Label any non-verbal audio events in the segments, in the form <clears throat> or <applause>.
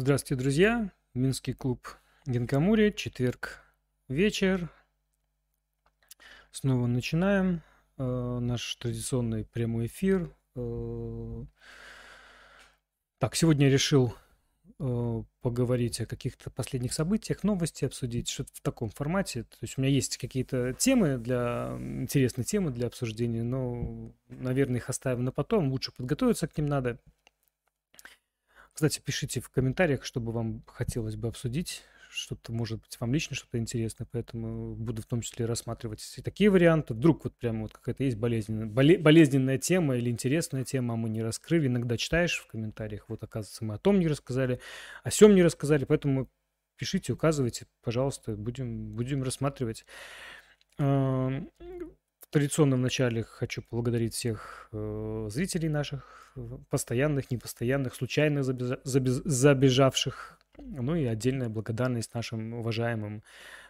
Здравствуйте, друзья. Минский клуб Генкамури. Четверг вечер. Снова начинаем э, наш традиционный прямой эфир. Э, так, сегодня я решил э, поговорить о каких-то последних событиях, новости обсудить, что-то в таком формате. То есть у меня есть какие-то темы для интересные темы для обсуждения, но, наверное, их оставим на потом. Лучше подготовиться к ним надо. Кстати, пишите в комментариях, чтобы вам хотелось бы обсудить что-то, может быть, вам лично что-то интересное, поэтому буду в том числе рассматривать и такие варианты. Вдруг вот прямо вот какая-то есть болезненная, боле, болезненная тема или интересная тема, а мы не раскрыли. Иногда читаешь в комментариях, вот оказывается, мы о том не рассказали, о сем не рассказали, поэтому пишите, указывайте, пожалуйста, будем, будем рассматривать традиционном начале хочу поблагодарить всех э, зрителей наших, постоянных, непостоянных, случайно забежа- забез- забежавших. Ну и отдельная благодарность нашим уважаемым,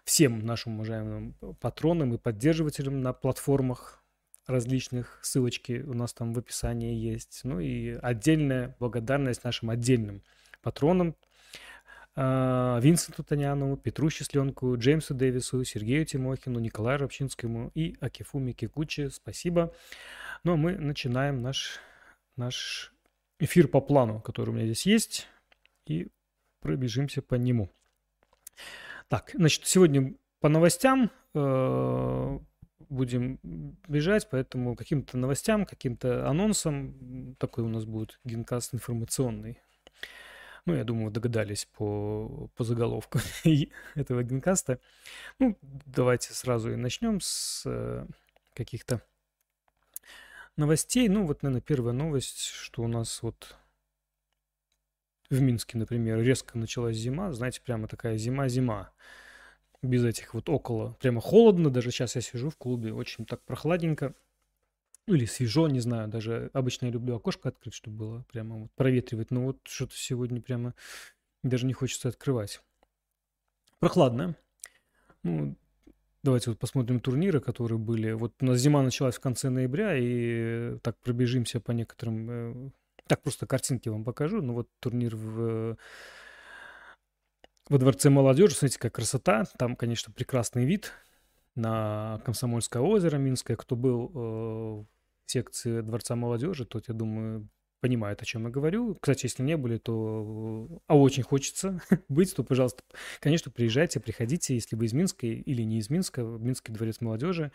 всем нашим уважаемым патронам и поддерживателям на платформах различных. Ссылочки у нас там в описании есть. Ну и отдельная благодарность нашим отдельным патронам, Винсенту Танянову, Петру Счастленку, Джеймсу Дэвису, Сергею Тимохину, Николаю Рабчинскому и Акифуми Кикучи. Спасибо. Ну а мы начинаем наш, наш эфир по плану, который у меня здесь есть, и пробежимся по нему. Так, значит, сегодня по новостям э, будем бежать, поэтому каким-то новостям, каким-то анонсам такой у нас будет генкаст информационный. Ну, я думаю, догадались по, по заголовку <laughs> этого генкаста. Ну, давайте сразу и начнем с э, каких-то новостей. Ну, вот, наверное, первая новость, что у нас вот в Минске, например, резко началась зима. Знаете, прямо такая зима-зима. Без этих вот около. Прямо холодно. Даже сейчас я сижу в клубе. Очень так прохладненько. Ну, или свежо, не знаю, даже обычно я люблю окошко открыть, чтобы было прямо вот проветривать, но вот что-то сегодня прямо даже не хочется открывать. Прохладно. Ну, давайте вот посмотрим турниры, которые были. Вот у нас зима началась в конце ноября, и так пробежимся по некоторым... Э, так просто картинки вам покажу. Ну вот турнир в во Дворце молодежи, смотрите, какая красота. Там, конечно, прекрасный вид на Комсомольское озеро Минское. Кто был э, секции Дворца молодежи, тот, я думаю, понимает, о чем я говорю. Кстати, если не были, то а очень хочется <laughs> быть, то, пожалуйста, конечно, приезжайте, приходите, если вы из Минска или не из Минска, Минский дворец молодежи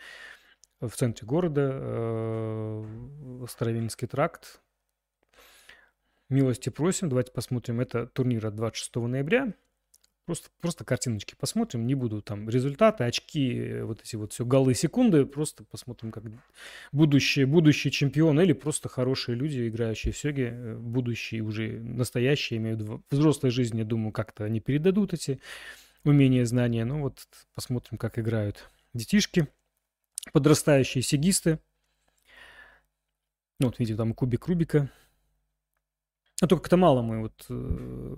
в центре города, э, Старовинский тракт. Милости просим, давайте посмотрим. Это турнир от 26 ноября. Просто, просто картиночки посмотрим, не буду там результаты, очки, вот эти вот все голы секунды, просто посмотрим, как будущие, будущие чемпионы или просто хорошие люди, играющие в сёге, э, будущие уже настоящие, имеют в взрослой жизни, я думаю, как-то они передадут эти умения, знания. Ну вот посмотрим, как играют детишки, подрастающие сегисты. Ну вот видите, там кубик Рубика. А то как-то мало мы вот э,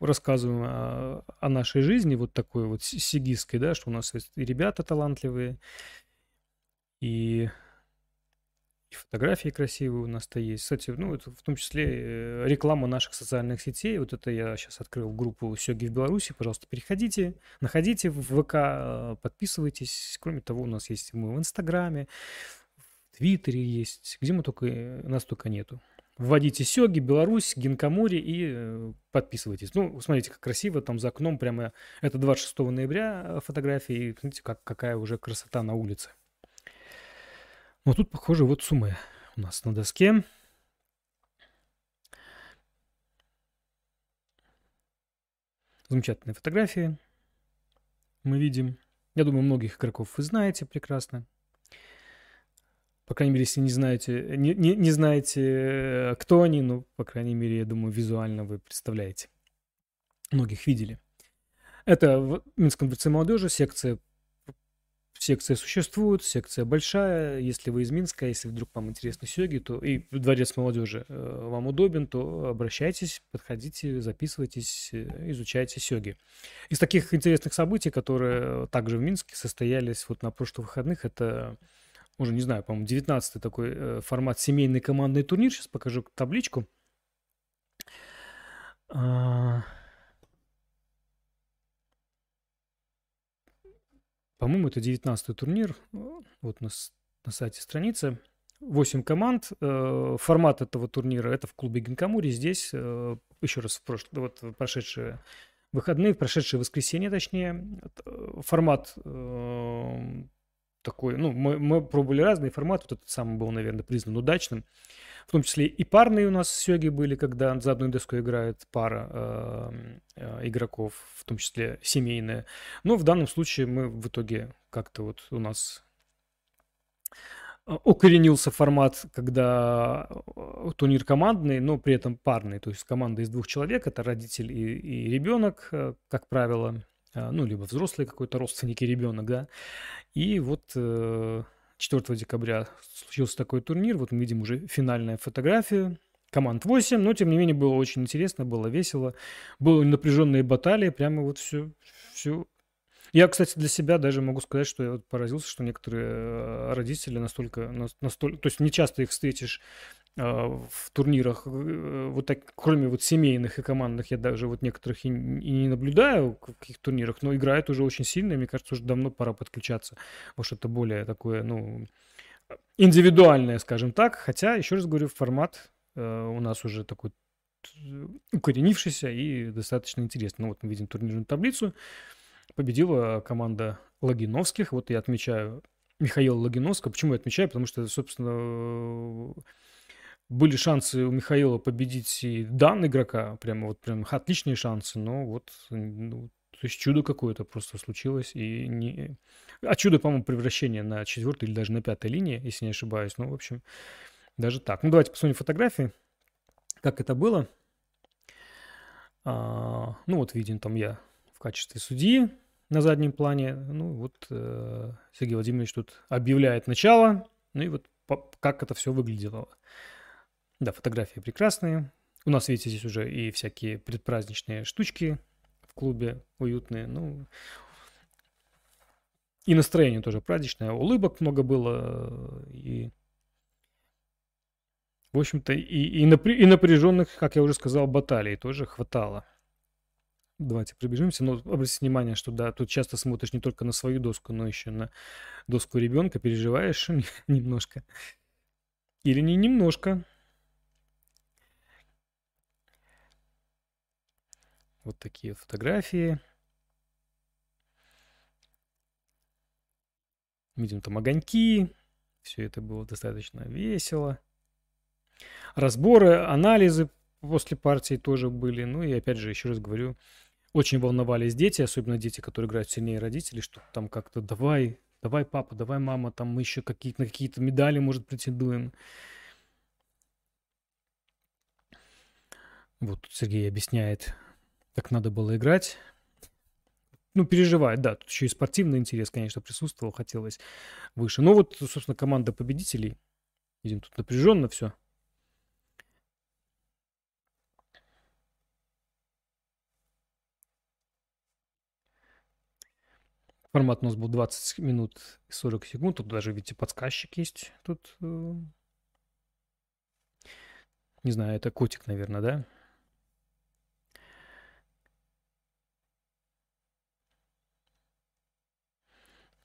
рассказываем о, о нашей жизни, вот такой вот сигистской, да, что у нас есть и ребята талантливые, и, и фотографии красивые у нас-то есть. Кстати, ну, это в том числе э, реклама наших социальных сетей. Вот это я сейчас открыл группу Сёги в Беларуси. Пожалуйста, переходите, находите в ВК, э, подписывайтесь. Кроме того, у нас есть мы в Инстаграме, в Твиттере есть, где мы только, э, нас только нету. Вводите Сёги, Беларусь, Гинкамури и э, подписывайтесь. Ну, смотрите, как красиво там за окном прямо... Это 26 ноября э, фотографии. Смотрите, как, какая уже красота на улице. Но тут, похоже, вот суммы у нас на доске. Замечательные фотографии мы видим. Я думаю, многих игроков вы знаете прекрасно. По крайней мере, если не знаете, не, не, не знаете, э, кто они, ну, по крайней мере, я думаю, визуально вы представляете. Многих видели. Это Минском дворце молодежи, секция Секция существует, секция большая. Если вы из Минска, если вдруг вам интересны сёги, то и дворец молодежи э, вам удобен, то обращайтесь, подходите, записывайтесь, э, изучайте сёги. Из таких интересных событий, которые также в Минске состоялись вот на прошлых выходных, это уже не знаю, по-моему, 19-й такой э, формат семейный командный турнир. Сейчас покажу табличку. А. По-моему, это 19-й турнир. Вот у нас на сайте страница. 8 команд. Э, формат этого турнира это в клубе Гинкамури. Здесь, э, еще раз, в прошлое, вот прошедшие выходные, в прошедшее воскресенье, точнее, формат такой, ну, мы, мы пробовали разные форматы, вот этот самый был, наверное, признан удачным. В том числе и парные у нас сёги были, когда за одной доской играет пара э, э, игроков, в том числе семейные. Но в данном случае мы в итоге как-то вот у нас э, укоренился формат, когда э, турнир командный, но при этом парный, то есть команда из двух человек, это родитель и, и ребенок, э, как правило, ну, либо взрослый какой-то родственник и ребенок, да. И вот 4 декабря случился такой турнир. Вот мы видим уже финальная фотография. Команд 8, но тем не менее было очень интересно, было весело. Были напряженные баталии, прямо вот все, все я, кстати, для себя даже могу сказать, что я вот поразился, что некоторые э, родители настолько, настолько, то есть не часто их встретишь а, в турнирах, э, вот так, кроме вот семейных и командных, я даже вот некоторых и, и не наблюдаю в каких турнирах, но играют уже очень сильно, и мне кажется, уже давно пора подключаться. Может, это более такое, ну, индивидуальное, скажем так, хотя, еще раз говорю, формат э, у нас уже такой укоренившийся и достаточно интересный. Ну вот мы видим турнирную таблицу. Победила команда Логиновских. Вот я отмечаю Михаила Логиновского. Почему я отмечаю? Потому что, собственно, были шансы у Михаила победить и дан игрока, прямо вот прям отличные шансы, но вот ну, то есть чудо какое-то просто случилось. И не... А чудо, по-моему, превращение на четвертой или даже на пятой линии, если не ошибаюсь. Ну, в общем, даже так. Ну, давайте посмотрим фотографии, как это было. А, ну, вот виден там я в качестве судьи на заднем плане. Ну, вот э, Сергей Владимирович тут объявляет начало. Ну, и вот как это все выглядело. Да, фотографии прекрасные. У нас, видите, здесь уже и всякие предпраздничные штучки в клубе уютные. Ну, и настроение тоже праздничное. Улыбок много было. И, в общем-то, и, и, напря- и напряженных, как я уже сказал, баталий тоже хватало. Давайте пробежимся. Но обратите внимание, что да, тут часто смотришь не только на свою доску, но еще на доску ребенка, переживаешь <laughs> немножко. Или не немножко. Вот такие фотографии. Видим там огоньки. Все это было достаточно весело. Разборы, анализы после партии тоже были. Ну и опять же, еще раз говорю, очень волновались дети, особенно дети, которые играют сильнее родителей, что там как-то давай, давай, папа, давай, мама, там мы еще какие на какие-то медали, может, претендуем. Вот Сергей объясняет как надо было играть. Ну, переживает, да. Тут еще и спортивный интерес, конечно, присутствовал, хотелось выше. Но вот, собственно, команда победителей. Видим, тут напряженно все. Формат у нас был 20 минут и 40 секунд. Тут даже, видите, подсказчик есть. Тут, э, не знаю, это котик, наверное, да?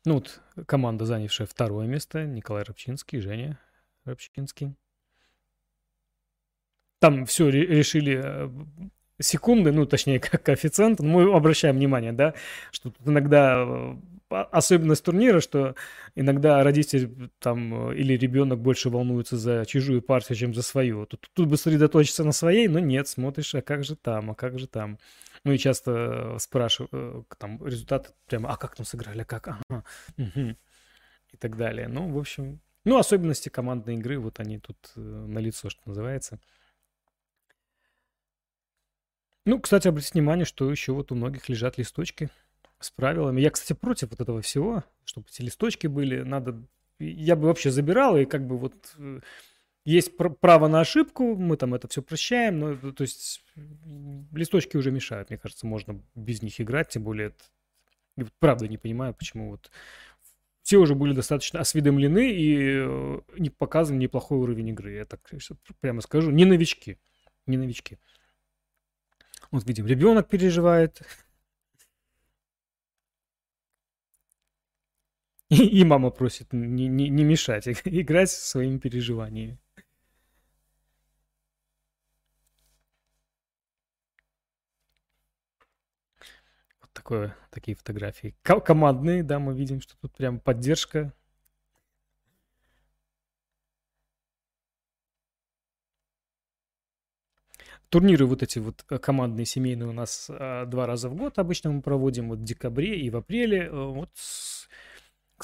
Ну вот команда, занявшая второе место, Николай Рабчинский, Женя Рабчинский. Там все решили э, секунды, ну, точнее, <laughs> как коэффициент, мы обращаем внимание, да, что тут иногда э, особенность турнира, что иногда родитель там э, или ребенок больше волнуется за чужую партию, чем за свою. Тут, тут бы сосредоточиться на своей, но нет, смотришь, а как же там, а как же там. Ну и часто спрашиваю, э, там результаты прямо, а как там сыграли, а как, ага, угу. и так далее. Ну, в общем, ну, особенности командной игры, вот они тут э, на лицо, что называется. Ну, кстати, обратите внимание, что еще вот у многих лежат листочки с правилами. Я, кстати, против вот этого всего, чтобы эти листочки были. Надо, я бы вообще забирал и как бы вот э, есть право на ошибку, мы там это все прощаем, но то есть листочки уже мешают, мне кажется, можно без них играть, тем более, это, правда не понимаю, почему вот все уже были достаточно осведомлены и э, не показан неплохой уровень игры, я так прямо скажу, не новички, не новички. Вот видим, ребенок переживает, <laughs> И, и мама просит не, не, не мешать, играть своими переживаниями. Такое, такие фотографии. командные, да, мы видим, что тут прям поддержка Турниры вот эти вот э, командные, семейные у нас а, два раза в год обычно мы проводим, вот в декабре и в апреле. Э, вот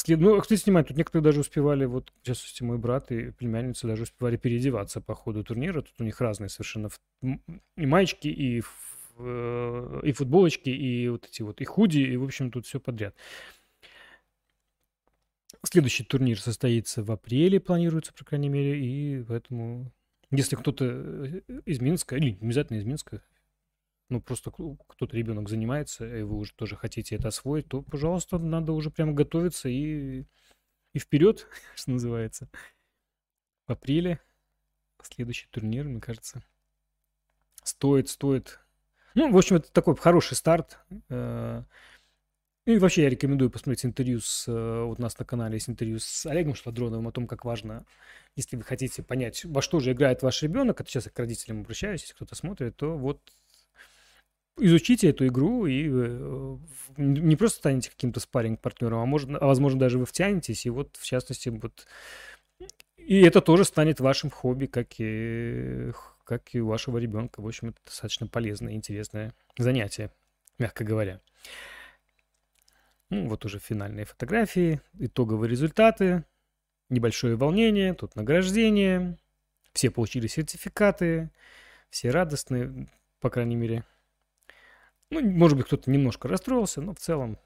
ну, кстати, снимать, тут некоторые даже успевали, вот, в частности, мой брат и племянница даже успевали переодеваться по ходу турнира. Тут у них разные совершенно и маечки, и, э, и футболочки, и вот эти вот, и худи, и, в общем, тут все подряд. Следующий турнир состоится в апреле, планируется, по крайней мере, и поэтому если кто-то э, из Минска, или не обязательно из Минска, ну, просто кто-то ребенок занимается, и вы уже тоже хотите это освоить, то, пожалуйста, надо уже прямо готовиться и, и вперед, <laughs> что называется. В апреле следующий турнир, мне кажется, стоит, стоит. Ну, в общем, это такой хороший старт. Э, и вообще я рекомендую посмотреть интервью с... Э, вот у нас на канале есть интервью с Олегом Шладроновым о том, как важно, если вы хотите понять, во что же играет ваш ребенок, это сейчас я к родителям обращаюсь, если кто-то смотрит, то вот изучите эту игру и э, не просто станете каким-то спарринг-партнером, а, может, а возможно даже вы втянетесь, и вот в частности вот... И это тоже станет вашим хобби, как и, как и у вашего ребенка. В общем, это достаточно полезное интересное занятие, мягко говоря. Ну, вот уже финальные фотографии, итоговые результаты, небольшое волнение, тут награждение. Все получили сертификаты, все радостные, по крайней мере. Ну, может быть, кто-то немножко расстроился, но в целом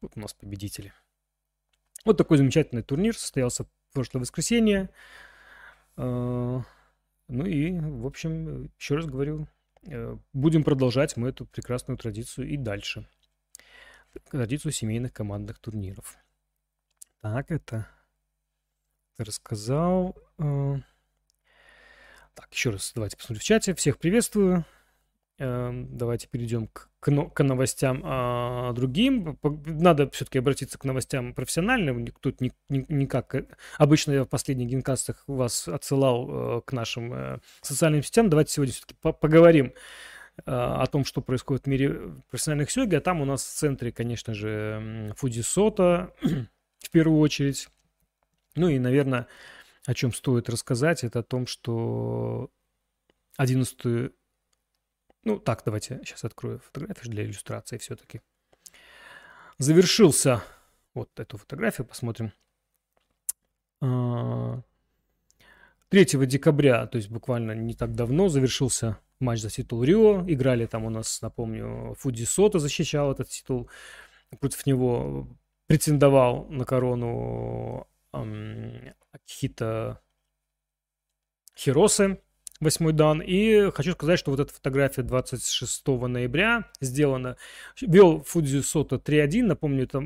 вот у нас победители. Вот такой замечательный турнир состоялся в прошлое воскресенье. Ну и, в общем, еще раз говорю, э, будем продолжать мы эту прекрасную традицию и дальше традицию семейных командных турниров. Так, это рассказал. Э, так, еще раз давайте посмотрим в чате. Всех приветствую. Эм, давайте перейдем к, к, к новостям а, другим. Надо все-таки обратиться к новостям профессиональным. Тут не, не, не как... Э, обычно я в последних генкастах вас отсылал э, к нашим э, социальным сетям. Давайте сегодня все-таки по поговорим а, о том, что происходит в мире профессиональных сёги. А там у нас в центре, конечно же, Фудисота <clears throat> в первую очередь. Ну и, наверное, о чем стоит рассказать, это о том, что 11 ну, так, давайте сейчас открою фотографию для иллюстрации все-таки. Завершился вот эту фотографию, посмотрим. 3 а, декабря, то есть буквально не так давно, завершился матч за титул Рио. Играли там у нас, напомню, Фуди Сота защищал этот титул. Против него претендовал на корону эм, Акихита Хиросе, восьмой дан. И хочу сказать, что вот эта фотография 26 ноября сделана. Вел Фудзи Сота 3-1. Напомню, это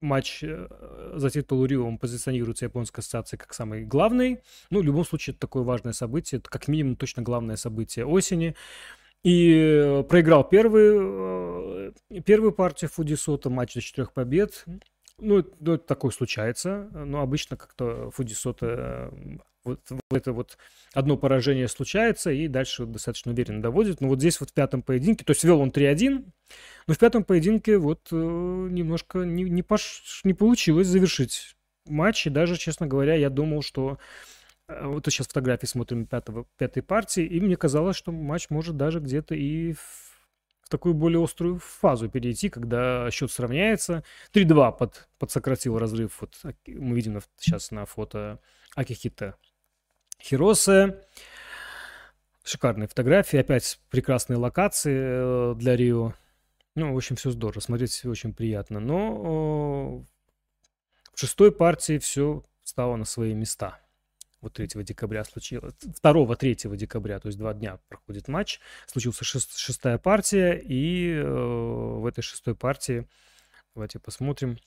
матч э, за титул Рио он позиционируется японской ассоциацией как самый главный. Ну, в любом случае, это такое важное событие. Это как минимум точно главное событие осени. И э, проиграл первый, э, первую партию Фудисота, матч до четырех побед. Ну, ну, такое случается. Но обычно как-то Фудисота вот, это вот одно поражение случается, и дальше достаточно уверенно доводит. Но вот здесь вот в пятом поединке, то есть вел он 3-1, но в пятом поединке вот э, немножко не, не, пош, не получилось завершить матч. И даже, честно говоря, я думал, что э, вот сейчас фотографии смотрим пятого, пятой партии, и мне казалось, что матч может даже где-то и в, в такую более острую фазу перейти, когда счет сравняется. 3-2 под, подсократил разрыв. Вот мы видим сейчас на фото Акихита Хиросе. Шикарные фотографии, опять прекрасные локации э, для Рио. Ну, в общем, все здорово, смотреть очень приятно. Но в шестой партии все стало на свои места. Вот 3 декабря случилось. 2-3 декабря, то есть два дня проходит матч. Случился шест, шестая партия, и э, в этой шестой партии, давайте посмотрим,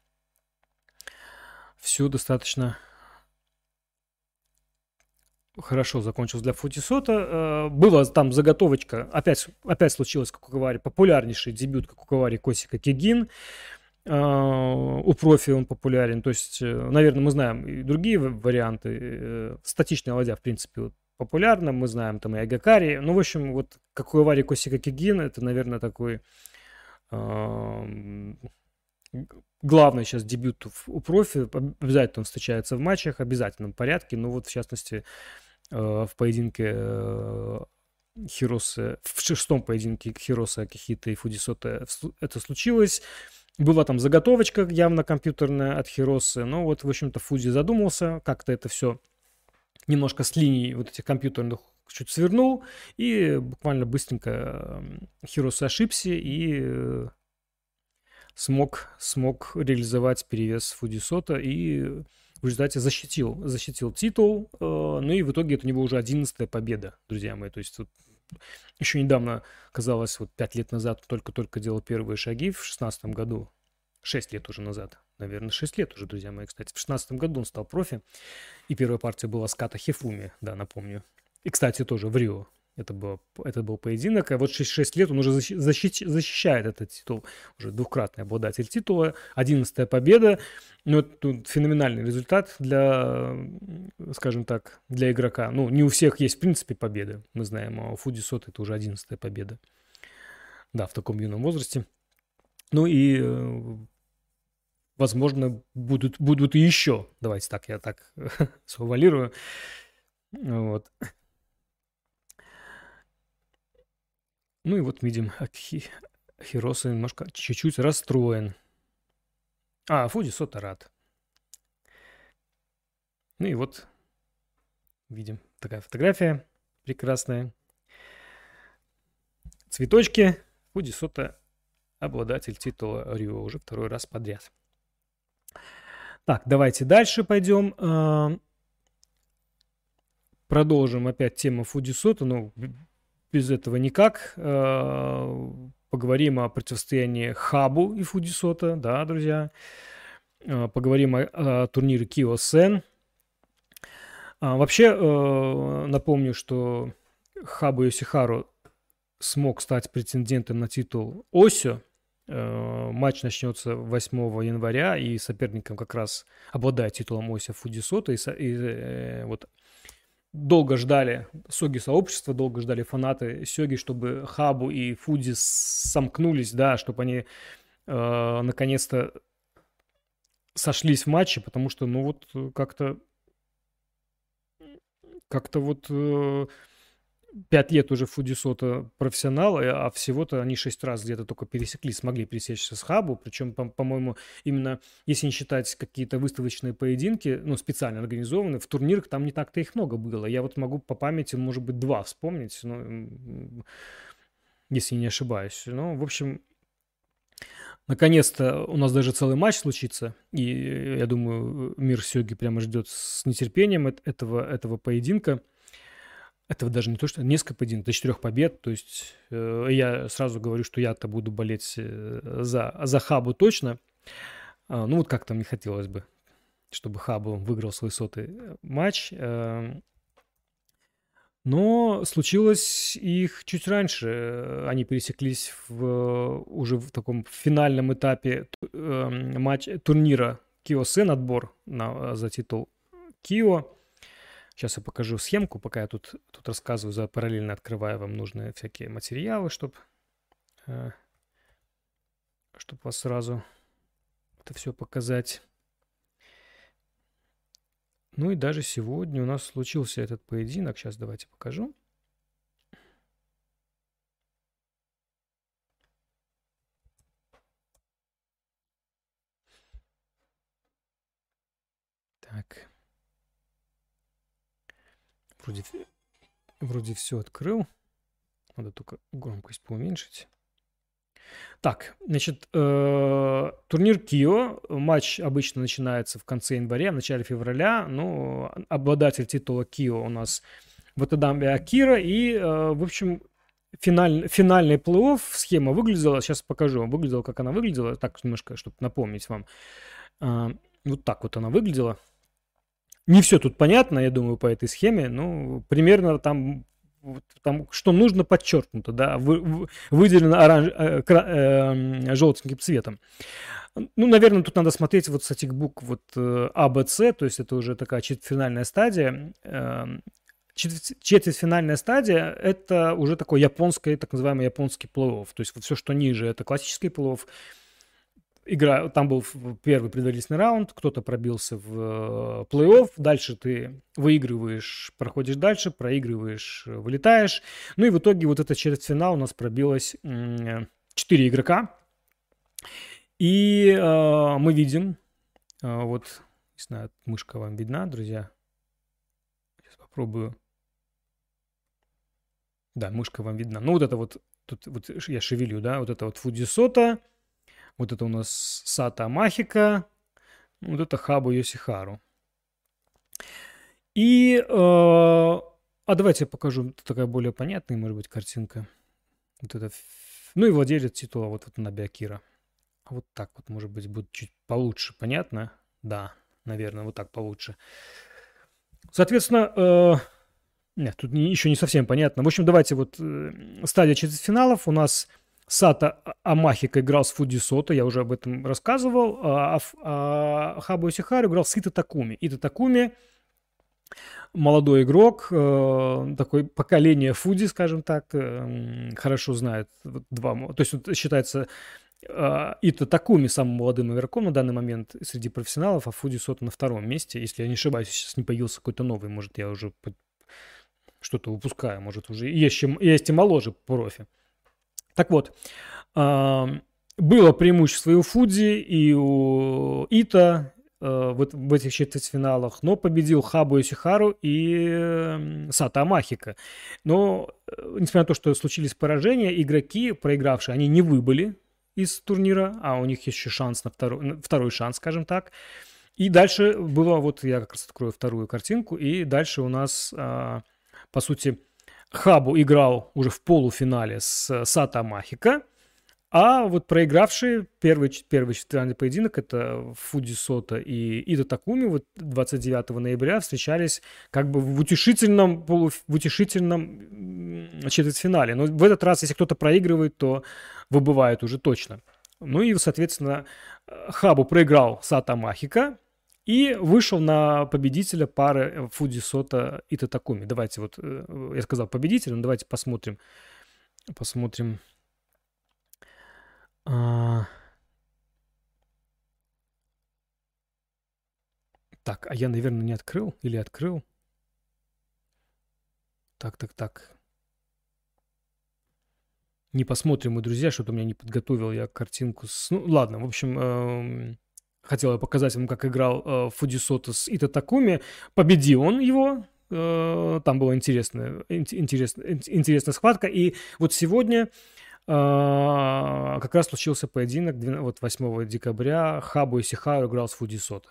все достаточно хорошо закончилось для Футисота. Э, была там заготовочка, опять, опять случилось, Кавари, популярнейший дебют, Кавари Косика Кигин. Э, у профи он популярен. То есть, э, наверное, мы знаем и другие варианты. Э, статичная ладья, в принципе, вот, популярна. Мы знаем там и Агакари. Ну, в общем, вот какой Вари Косика Кигин, это, наверное, такой главный сейчас дебют у профи. Обязательно он встречается в матчах, обязательном порядке. Ну, вот, в частности, э, в поединке Хироса, в шестом поединке Хироса, Акихита и Фудисота это случилось. Была там заготовочка явно компьютерная от Хиросы, но вот, в общем-то, Фузи задумался, как-то это все немножко с линий вот этих компьютерных чуть свернул, и буквально быстренько Хироса ошибся и э, смог, смог реализовать перевес Фудисота и в результате защитил, защитил титул, э, ну и в итоге это у него уже 11 победа, друзья мои, то есть вот еще недавно, казалось, вот пять лет назад только-только делал первые шаги в шестнадцатом году. Шесть лет уже назад. Наверное, шесть лет уже, друзья мои, кстати. В шестнадцатом году он стал профи. И первая партия была с Ката Хифуми, да, напомню. И, кстати, тоже в Рио. Это, было, это был поединок. А вот 6, 6 лет он уже защищ, защищает этот титул. Уже двукратный обладатель титула. 11 победа. Ну, это феноменальный результат для, скажем так, для игрока. Ну, не у всех есть, в принципе, победы. Мы знаем, а у Фуди Сот это уже 11 победа. Да, в таком юном возрасте. Ну и, э, возможно, будут, будут и еще. Давайте так, я так <laughs> сувалирую. Вот. Ну и вот видим, Хироса немножко чуть-чуть расстроен. А, Фуди Сота рад. Ну и вот видим такая фотография прекрасная. Цветочки. Фуди Сота обладатель титула Рио уже второй раз подряд. Так, давайте дальше пойдем. А, продолжим опять тему Фуди Сота. Ну, без этого никак. Э, поговорим о противостоянии Хабу и Фудисота, да, друзья. Э, поговорим о, о турнире Киосен. А, вообще, э, напомню, что Хабу Йосихару смог стать претендентом на титул Осио. Матч начнется 8 января, и соперником как раз обладает титулом Ося Фудисота. И, и вот долго ждали, Соги сообщества, долго ждали фанаты Сёги, чтобы Хабу и Фудзи сомкнулись, да, чтобы они э, наконец-то сошлись в матче, потому что, ну вот, как-то как-то вот э, пять лет уже Фудисота профессионал, а всего-то они шесть раз где-то только пересеклись, смогли пересечься с Хабу, причем, по- по-моему, именно если не считать какие-то выставочные поединки, ну, специально организованные, в турнирах там не так-то их много было. Я вот могу по памяти, может быть, два вспомнить, ну, если не ошибаюсь. Ну, в общем, Наконец-то у нас даже целый матч случится, и я думаю, мир Сёги прямо ждет с нетерпением этого, этого поединка. Это даже не то, что несколько поединков, до четырех побед. То есть э, я сразу говорю, что я-то буду болеть э, за, за Хабу точно. А, ну вот как-то мне хотелось бы, чтобы Хабу выиграл свой сотый э, матч. Э, но случилось их чуть раньше. Они пересеклись в, уже в таком финальном этапе э, матч, турнира Кио-Сен, отбор на, за титул Кио. Сейчас я покажу схемку, пока я тут, тут рассказываю, за параллельно открываю вам нужные всякие материалы, чтобы э, чтоб вас сразу это все показать. Ну и даже сегодня у нас случился этот поединок. Сейчас давайте покажу. Так. Вроде, вроде все открыл. Надо только громкость поуменьшить. Так, значит, э, турнир Кио. Матч обычно начинается в конце января, в начале февраля. Ну, обладатель титула Кио у нас Ватадамби Акира. И, э, в общем, финаль, финальный плей-офф схема выглядела, сейчас покажу, выглядела, как она выглядела, так немножко, чтобы напомнить вам. Э, вот так вот она выглядела. Не все тут понятно, я думаю, по этой схеме. Ну, примерно там там, что нужно, подчеркнуто, да, вы, вы, выделено оранж, э, э, желтеньким цветом. Ну, наверное, тут надо смотреть вот с этих букв вот э, А, Б, С, то есть это уже такая четвертьфинальная стадия. Э, четвертьфинальная стадия – это уже такой японский, так называемый японский плей-офф. То есть вот все, что ниже, это классический плей-офф. Игра, там был первый предварительный раунд, кто-то пробился в э, плей-офф, дальше ты выигрываешь, проходишь дальше, проигрываешь, вылетаешь. Ну и в итоге вот этот четвертьфинал у нас пробилось 4 игрока. И э, мы видим, э, вот, не знаю, мышка вам видна, друзья. Сейчас попробую. Да, мышка вам видна. Ну, вот это вот, тут вот я шевелю, да, вот это вот Фудзисота, вот это у нас Сата Махика, вот это Хабу Йосихару. И, э, а давайте я покажу такая более понятная, может быть, картинка. Вот это, ну и владелец титула, вот, вот на Биакира. Вот так вот, может быть, будет чуть получше, понятно? Да, наверное, вот так получше. Соответственно, э, нет, тут не, еще не совсем понятно. В общем, давайте вот э, стадия четвертьфиналов. У нас Сата Амахика играл с Фудисото, я уже об этом рассказывал. А, а, а Хабу Сихару играл с Ита Такуми. Ита Такуми молодой игрок, э, такое поколение Фуди, скажем так, э, хорошо знает два, то есть он считается Ито Такуми самым молодым игроком на данный момент среди профессионалов, а Фуди Сото на втором месте. Если я не ошибаюсь, сейчас не появился какой-то новый, может, я уже что-то выпускаю, может, уже есть, есть и моложе профи. Так вот, а, было преимущество и у Фуди, и у Ита э, в, этих четвертьфиналах, но победил Хабу Исихару и Сата Амахика. Но, э, несмотря на то, что случились поражения, игроки, проигравшие, они не выбыли из турнира, а у них еще шанс на второй, второй шанс, скажем так. И дальше было, вот я как раз открою вторую картинку, и дальше у нас, а, по сути, Хабу играл уже в полуфинале с Сата Махика, а вот проигравшие первый, первый четвертый поединок, это Фуди Сота и Ида Такуми, вот 29 ноября встречались как бы в утешительном, полу, в утешительном четвертьфинале. Но в этот раз, если кто-то проигрывает, то выбывает уже точно. Ну и, соответственно, Хабу проиграл Сата Махика и вышел на победителя пары Фуди Сота и Татакуми. Давайте вот, э, я сказал победителя, но давайте посмотрим, посмотрим а... Так, а я, наверное, не открыл или открыл? Так, так, так. Не посмотрим мы, друзья, что-то меня не подготовил я картинку с... Ну, ладно, в общем, э, хотел я показать вам, как играл э, Фудисото с Итатакуми. Победил он его, э, там была интересная, интересная, интересная схватка. И вот сегодня а, как раз случился поединок вот 8 декабря. Хабу и Сихару играл с Фуди Сота.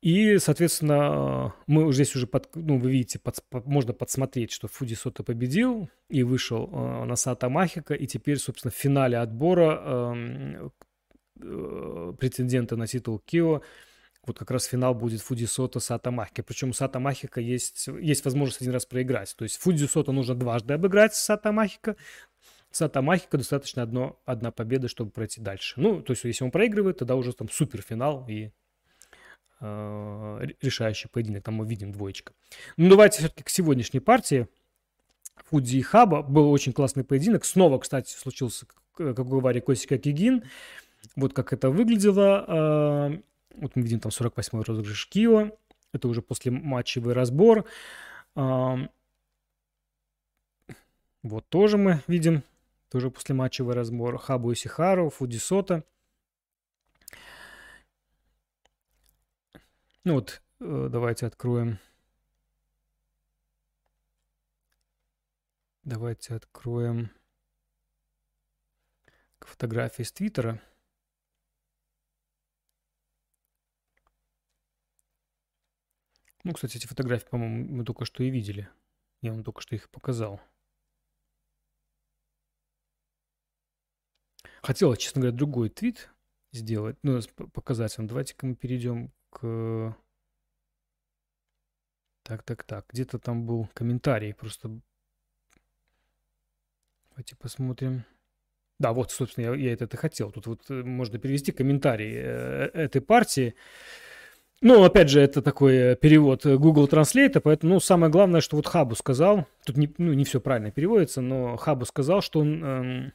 И, соответственно, мы уже здесь уже, под, ну, вы видите, под, можно подсмотреть, что Фуди Сота победил и вышел э, на Сата Махика, и теперь, собственно, в финале отбора э, э, претендента на титул Кио вот как раз финал будет Фуди Сота Сата Махика. Причем у Сата Махика есть, есть возможность один раз проиграть. То есть Фуди Сота нужно дважды обыграть Сата Махика, Сата Махика достаточно одно, одна победа, чтобы пройти дальше. Ну, то есть, если он проигрывает, тогда уже там суперфинал и э, решающий поединок. Там мы видим двоечка. Ну, давайте все-таки к сегодняшней партии. Фудзи и Хаба. Был очень классный поединок. Снова, кстати, случился, как говорили, Косика Кигин. Вот как это выглядело. Э, вот мы видим там 48-й розыгрыш Кио. Это уже после матчевый разбор. Э, вот тоже мы видим тоже после матчевый разбор. Хабу Исихару, Фудисота. Ну вот, э, давайте откроем. Давайте откроем фотографии с Твиттера. Ну, кстати, эти фотографии, по-моему, мы только что и видели. Я вам только что их показал. Хотела, честно говоря, другой твит сделать, ну, показать вам. Давайте-ка мы перейдем к... Так, так, так. Где-то там был комментарий. Просто Давайте посмотрим. Да, вот, собственно, я, я это и хотел. Тут вот э, можно перевести комментарий э, этой партии. Ну, опять же, это такой э, перевод Google Translate, поэтому, ну, самое главное, что вот Хабу сказал, тут не, ну, не все правильно переводится, но Хабу сказал, что он эм,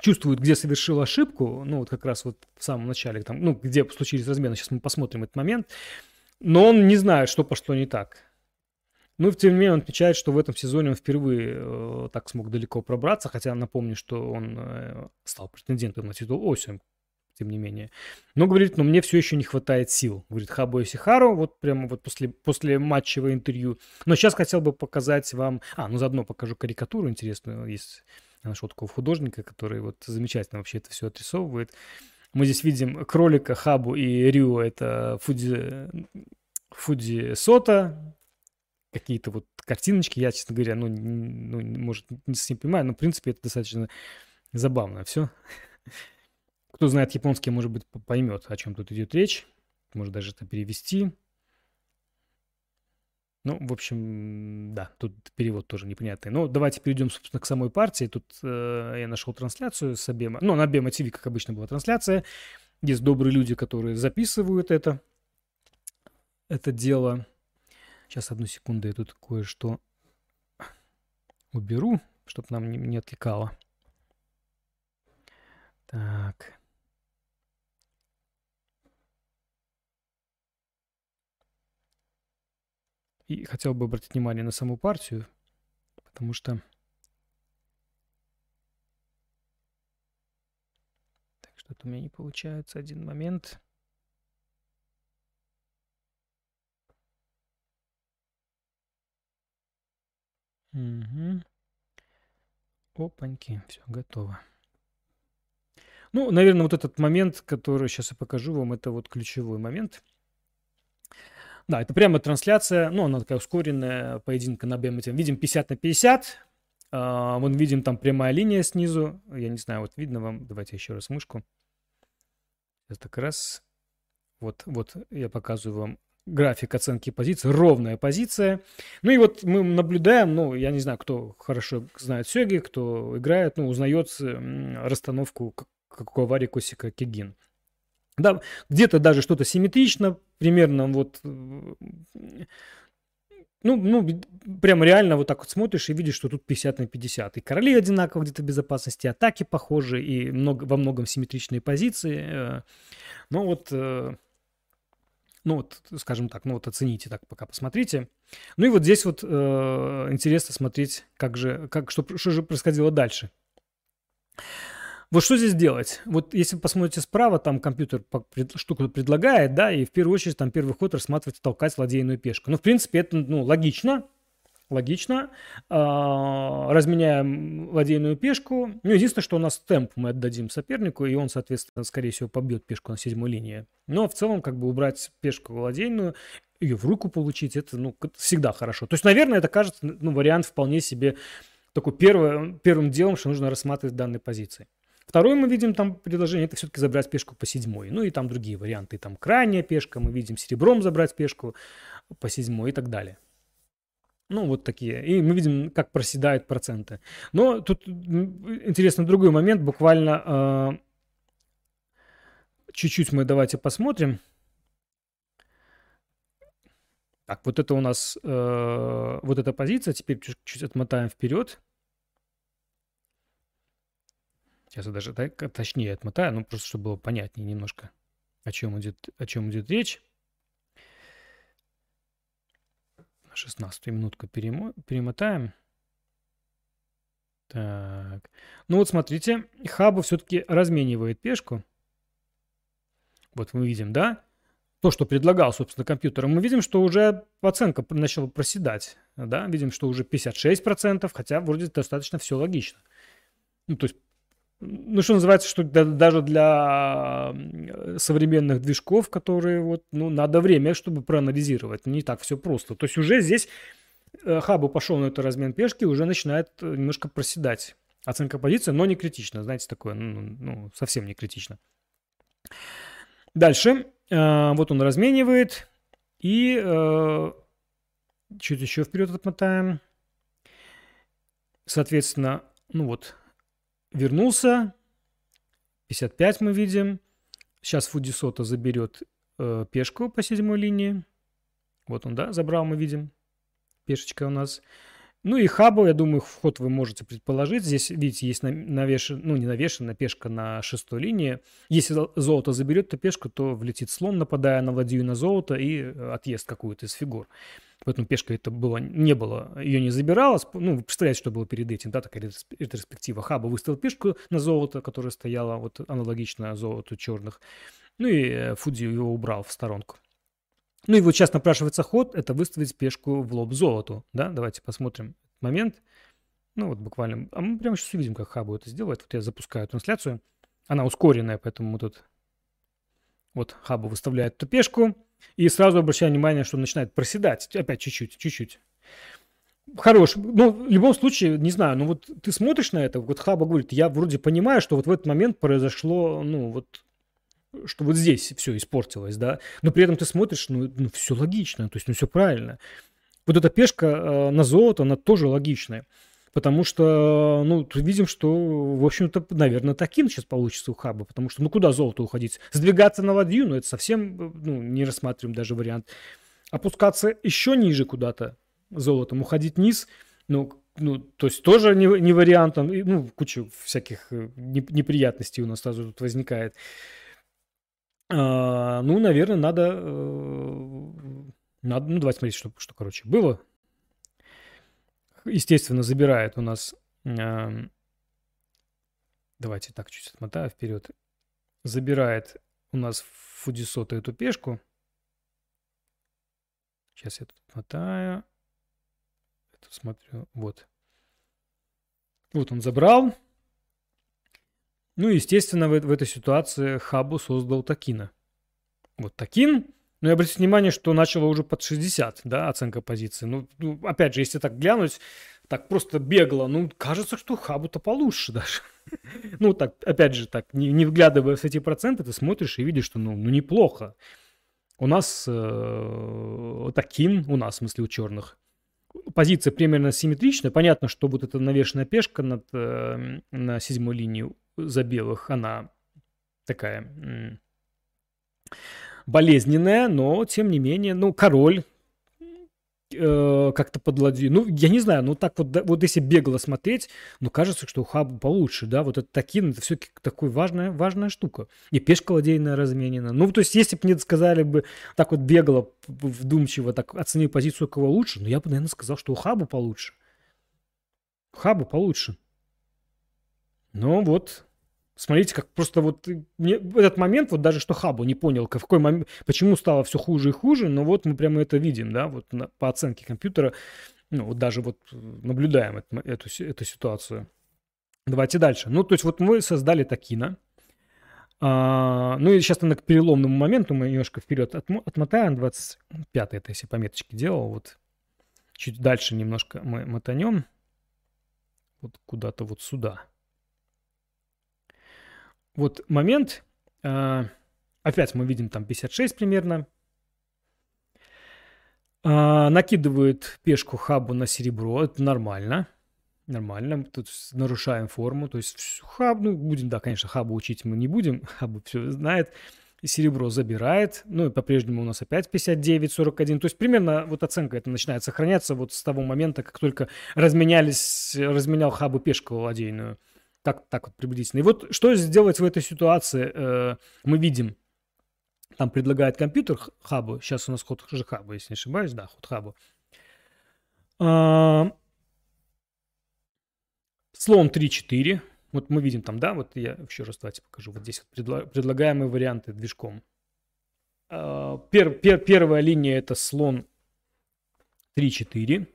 чувствует, где совершил ошибку, ну, вот как раз вот в самом начале, там, ну, где случились размены, сейчас мы посмотрим этот момент, но он не знает, что пошло не так. Ну, тем не менее, он отмечает, что в этом сезоне он впервые э, так смог далеко пробраться, хотя напомню, что он э, стал претендентом на титул осень, тем не менее. Но говорит, но мне все еще не хватает сил. Говорит Хабо Исихару, вот прямо вот после, после матчевого интервью. Но сейчас хотел бы показать вам... А, ну заодно покажу карикатуру интересную. Есть, я нашел такого художника, который вот замечательно вообще это все отрисовывает. Мы здесь видим кролика, Хабу и Рю. Это Фуди, Фуди Сота, какие-то вот картиночки. Я, честно говоря, ну, ну может, не совсем понимаю, но, в принципе, это достаточно забавно все. Кто знает японский, может быть, поймет, о чем тут идет речь. Может даже это перевести. Ну, в общем, да, тут перевод тоже непонятный. Но давайте перейдем, собственно, к самой партии. Тут э, я нашел трансляцию с Абема. Ну, на Абема ТВ, как обычно, была трансляция. Есть добрые люди, которые записывают это, это дело. Сейчас, одну секунду, я тут кое-что уберу, чтобы нам не, не отвлекало. Так. И хотел бы обратить внимание на саму партию, потому что... Так, что-то у меня не получается. Один момент. Угу. Опаньки, все готово. Ну, наверное, вот этот момент, который сейчас я покажу вам, это вот ключевой момент. Да, это прямо трансляция, ну, она такая ускоренная, поединка на БМТ. Видим 50 на 50. А, вон видим там прямая линия снизу. Я не знаю, вот видно вам. Давайте еще раз мышку. Сейчас так раз. Вот, вот я показываю вам график оценки позиций, ровная позиция. Ну и вот мы наблюдаем, ну, я не знаю, кто хорошо знает Сёги, кто играет, ну, узнает расстановку Каковари Косика Кигин. Да, где-то даже что-то симметрично, примерно вот, ну, ну, прям реально вот так вот смотришь и видишь, что тут 50 на 50. И короли одинаково где-то безопасности, атаки похожи, и много, во многом симметричные позиции. Э. Но вот э, ну, вот, скажем так, ну вот оцените так, пока посмотрите. Ну и вот здесь вот э, интересно смотреть, как же, как, что, что же происходило дальше. Вот что здесь делать? Вот если посмотрите справа, там компьютер штуку предлагает, да, и в первую очередь там первый ход рассматривать толкать ладейную пешку. Ну, в принципе, это, ну, логично, Логично. А, разменяем ладейную пешку. Ну, единственное, что у нас темп мы отдадим сопернику, и он, соответственно, скорее всего, побьет пешку на седьмой линии. Но в целом, как бы убрать пешку ладейную, ее в руку получить, это, ну, всегда хорошо. То есть, наверное, это кажется, ну, вариант вполне себе такой первый, первым делом, что нужно рассматривать данной позиции. Второе мы видим там предложение, это все-таки забрать пешку по седьмой. Ну и там другие варианты. Там крайняя пешка, мы видим серебром забрать пешку по седьмой и так далее. Ну, вот такие. И мы видим, как проседают проценты. Но тут интересно другой момент. Буквально э, чуть-чуть мы давайте посмотрим. Так, вот это у нас, э, вот эта позиция. Теперь чуть-чуть отмотаем вперед. Сейчас я даже так, точнее отмотаю, ну просто чтобы было понятнее немножко, о чем идет, о чем идет речь. 16 минутку перемо... перемотаем. Так. Ну вот смотрите, Хабу все-таки разменивает пешку. Вот мы видим, да? То, что предлагал, собственно, компьютер. Мы видим, что уже оценка начала проседать. Да? Видим, что уже 56%, хотя вроде достаточно все логично. Ну, то есть ну, что называется, что даже для современных движков, которые вот, ну, надо время, чтобы проанализировать. Не так все просто. То есть уже здесь э, Хабу пошел на этот размен пешки, уже начинает э, немножко проседать. Оценка позиции, но не критично. Знаете, такое, ну, ну, совсем не критично. Дальше. Э, вот он разменивает. И чуть еще вперед отмотаем. Соответственно, ну вот, вернулся. 55 мы видим. Сейчас Фудисота заберет э, пешку по седьмой линии. Вот он, да, забрал, мы видим. Пешечка у нас. Ну и хабу, я думаю, вход вы можете предположить. Здесь, видите, есть навешен, ну не навешенная пешка на шестой линии. Если золото заберет эту пешку, то влетит слон, нападая на ладью на золото и э, отъест какую-то из фигур. Поэтому пешка это было, не было, ее не забиралось. Ну, представляете, что было перед этим, да, такая ретроспектива. Хаба выставил пешку на золото, которая стояла вот аналогично золоту черных. Ну и э, Фудзи его убрал в сторонку. Ну и вот сейчас напрашивается ход, это выставить пешку в лоб золоту, да, давайте посмотрим момент. Ну вот буквально, а мы прямо сейчас увидим, как Хабу это сделает. Вот я запускаю трансляцию, она ускоренная, поэтому тут вот Хабу выставляет эту пешку, и сразу обращаю внимание, что начинает проседать, опять чуть-чуть, чуть-чуть. Хорош. Ну, в любом случае, не знаю, ну вот ты смотришь на это, вот Хаба говорит, я вроде понимаю, что вот в этот момент произошло, ну вот что вот здесь все испортилось, да, но при этом ты смотришь, ну, ну все логично, то есть, ну, все правильно. Вот эта пешка э, на золото, она тоже логичная. Потому что, ну, видим, что, в общем-то, наверное, таким сейчас получится у Хаба. Потому что, ну, куда золото уходить? Сдвигаться на ладью, ну, это совсем, ну, не рассматриваем даже вариант. Опускаться еще ниже куда-то золотом, уходить вниз, ну, ну, то есть тоже не, не вариант, ну, куча всяких э, неприятностей у нас сразу тут возникает. А, ну, наверное, надо, э, надо, ну, давайте смотреть, что, что, короче, было. Естественно, забирает у нас, э, давайте так чуть отмотаю вперед, забирает у нас Фудисота эту пешку. Сейчас я тут отмотаю. Это смотрю, вот. Вот он забрал. Ну, естественно, в, в этой ситуации Хабу создал Такина. Вот Такин, ну и обратите внимание, что начало уже под 60, да, оценка позиции. Ну, ну, опять же, если так глянуть, так просто бегло, ну, кажется, что Хабу-то получше даже. <laughs> ну, так, опять же, так, не, не вглядывая в эти проценты, ты смотришь и видишь, что, ну, ну неплохо. У нас э, Такин, у нас, в смысле, у черных, позиция примерно симметричная. Понятно, что вот эта навешенная пешка над, э, на седьмой линии за белых, она такая болезненная, но тем не менее, ну, король э, как-то подладью. Ну, я не знаю, ну так вот, вот если бегло смотреть, ну, кажется, что у Хаба получше, да, вот это такие, это все-таки такой важная, важная штука. И пешка ладейная разменена. Ну, то есть, если бы мне сказали бы так вот бегло, вдумчиво, так оценив позицию кого лучше, ну, я бы, наверное, сказал, что у Хаба получше. Хабу получше. Ну вот, смотрите, как просто вот мне в этот момент, вот даже что Хабу не понял, в какой момент, почему стало все хуже и хуже, но вот мы прямо это видим, да, вот на, по оценке компьютера, ну вот даже вот наблюдаем это, эту, эту ситуацию. Давайте дальше. Ну, то есть вот мы создали Такина. А, ну и сейчас на к переломному моменту мы немножко вперед отмотаем. 25 это если пометочки делал. Вот чуть дальше немножко мы мотанем. Вот куда-то вот сюда вот момент, э, опять мы видим там 56 примерно, э, накидывает пешку хабу на серебро, это нормально, нормально, тут нарушаем форму, то есть хаб, ну, будем, да, конечно, хабу учить мы не будем, <laughs> хабу все знает, серебро забирает, ну и по-прежнему у нас опять 59-41, то есть примерно вот оценка это начинает сохраняться вот с того момента, как только разменялись, разменял хабу пешку ладейную. Так, так вот приблизительно. И вот что сделать в этой ситуации, э, мы видим. Там предлагает компьютер хабу. Сейчас у нас ход хабу, если не ошибаюсь. Да, ход хабу. А, слон 3-4. Вот мы видим там, да, вот я еще раз давайте покажу. Вот здесь вот предлагаемые варианты движком. А, пер, пер, первая линия это слон 3-4.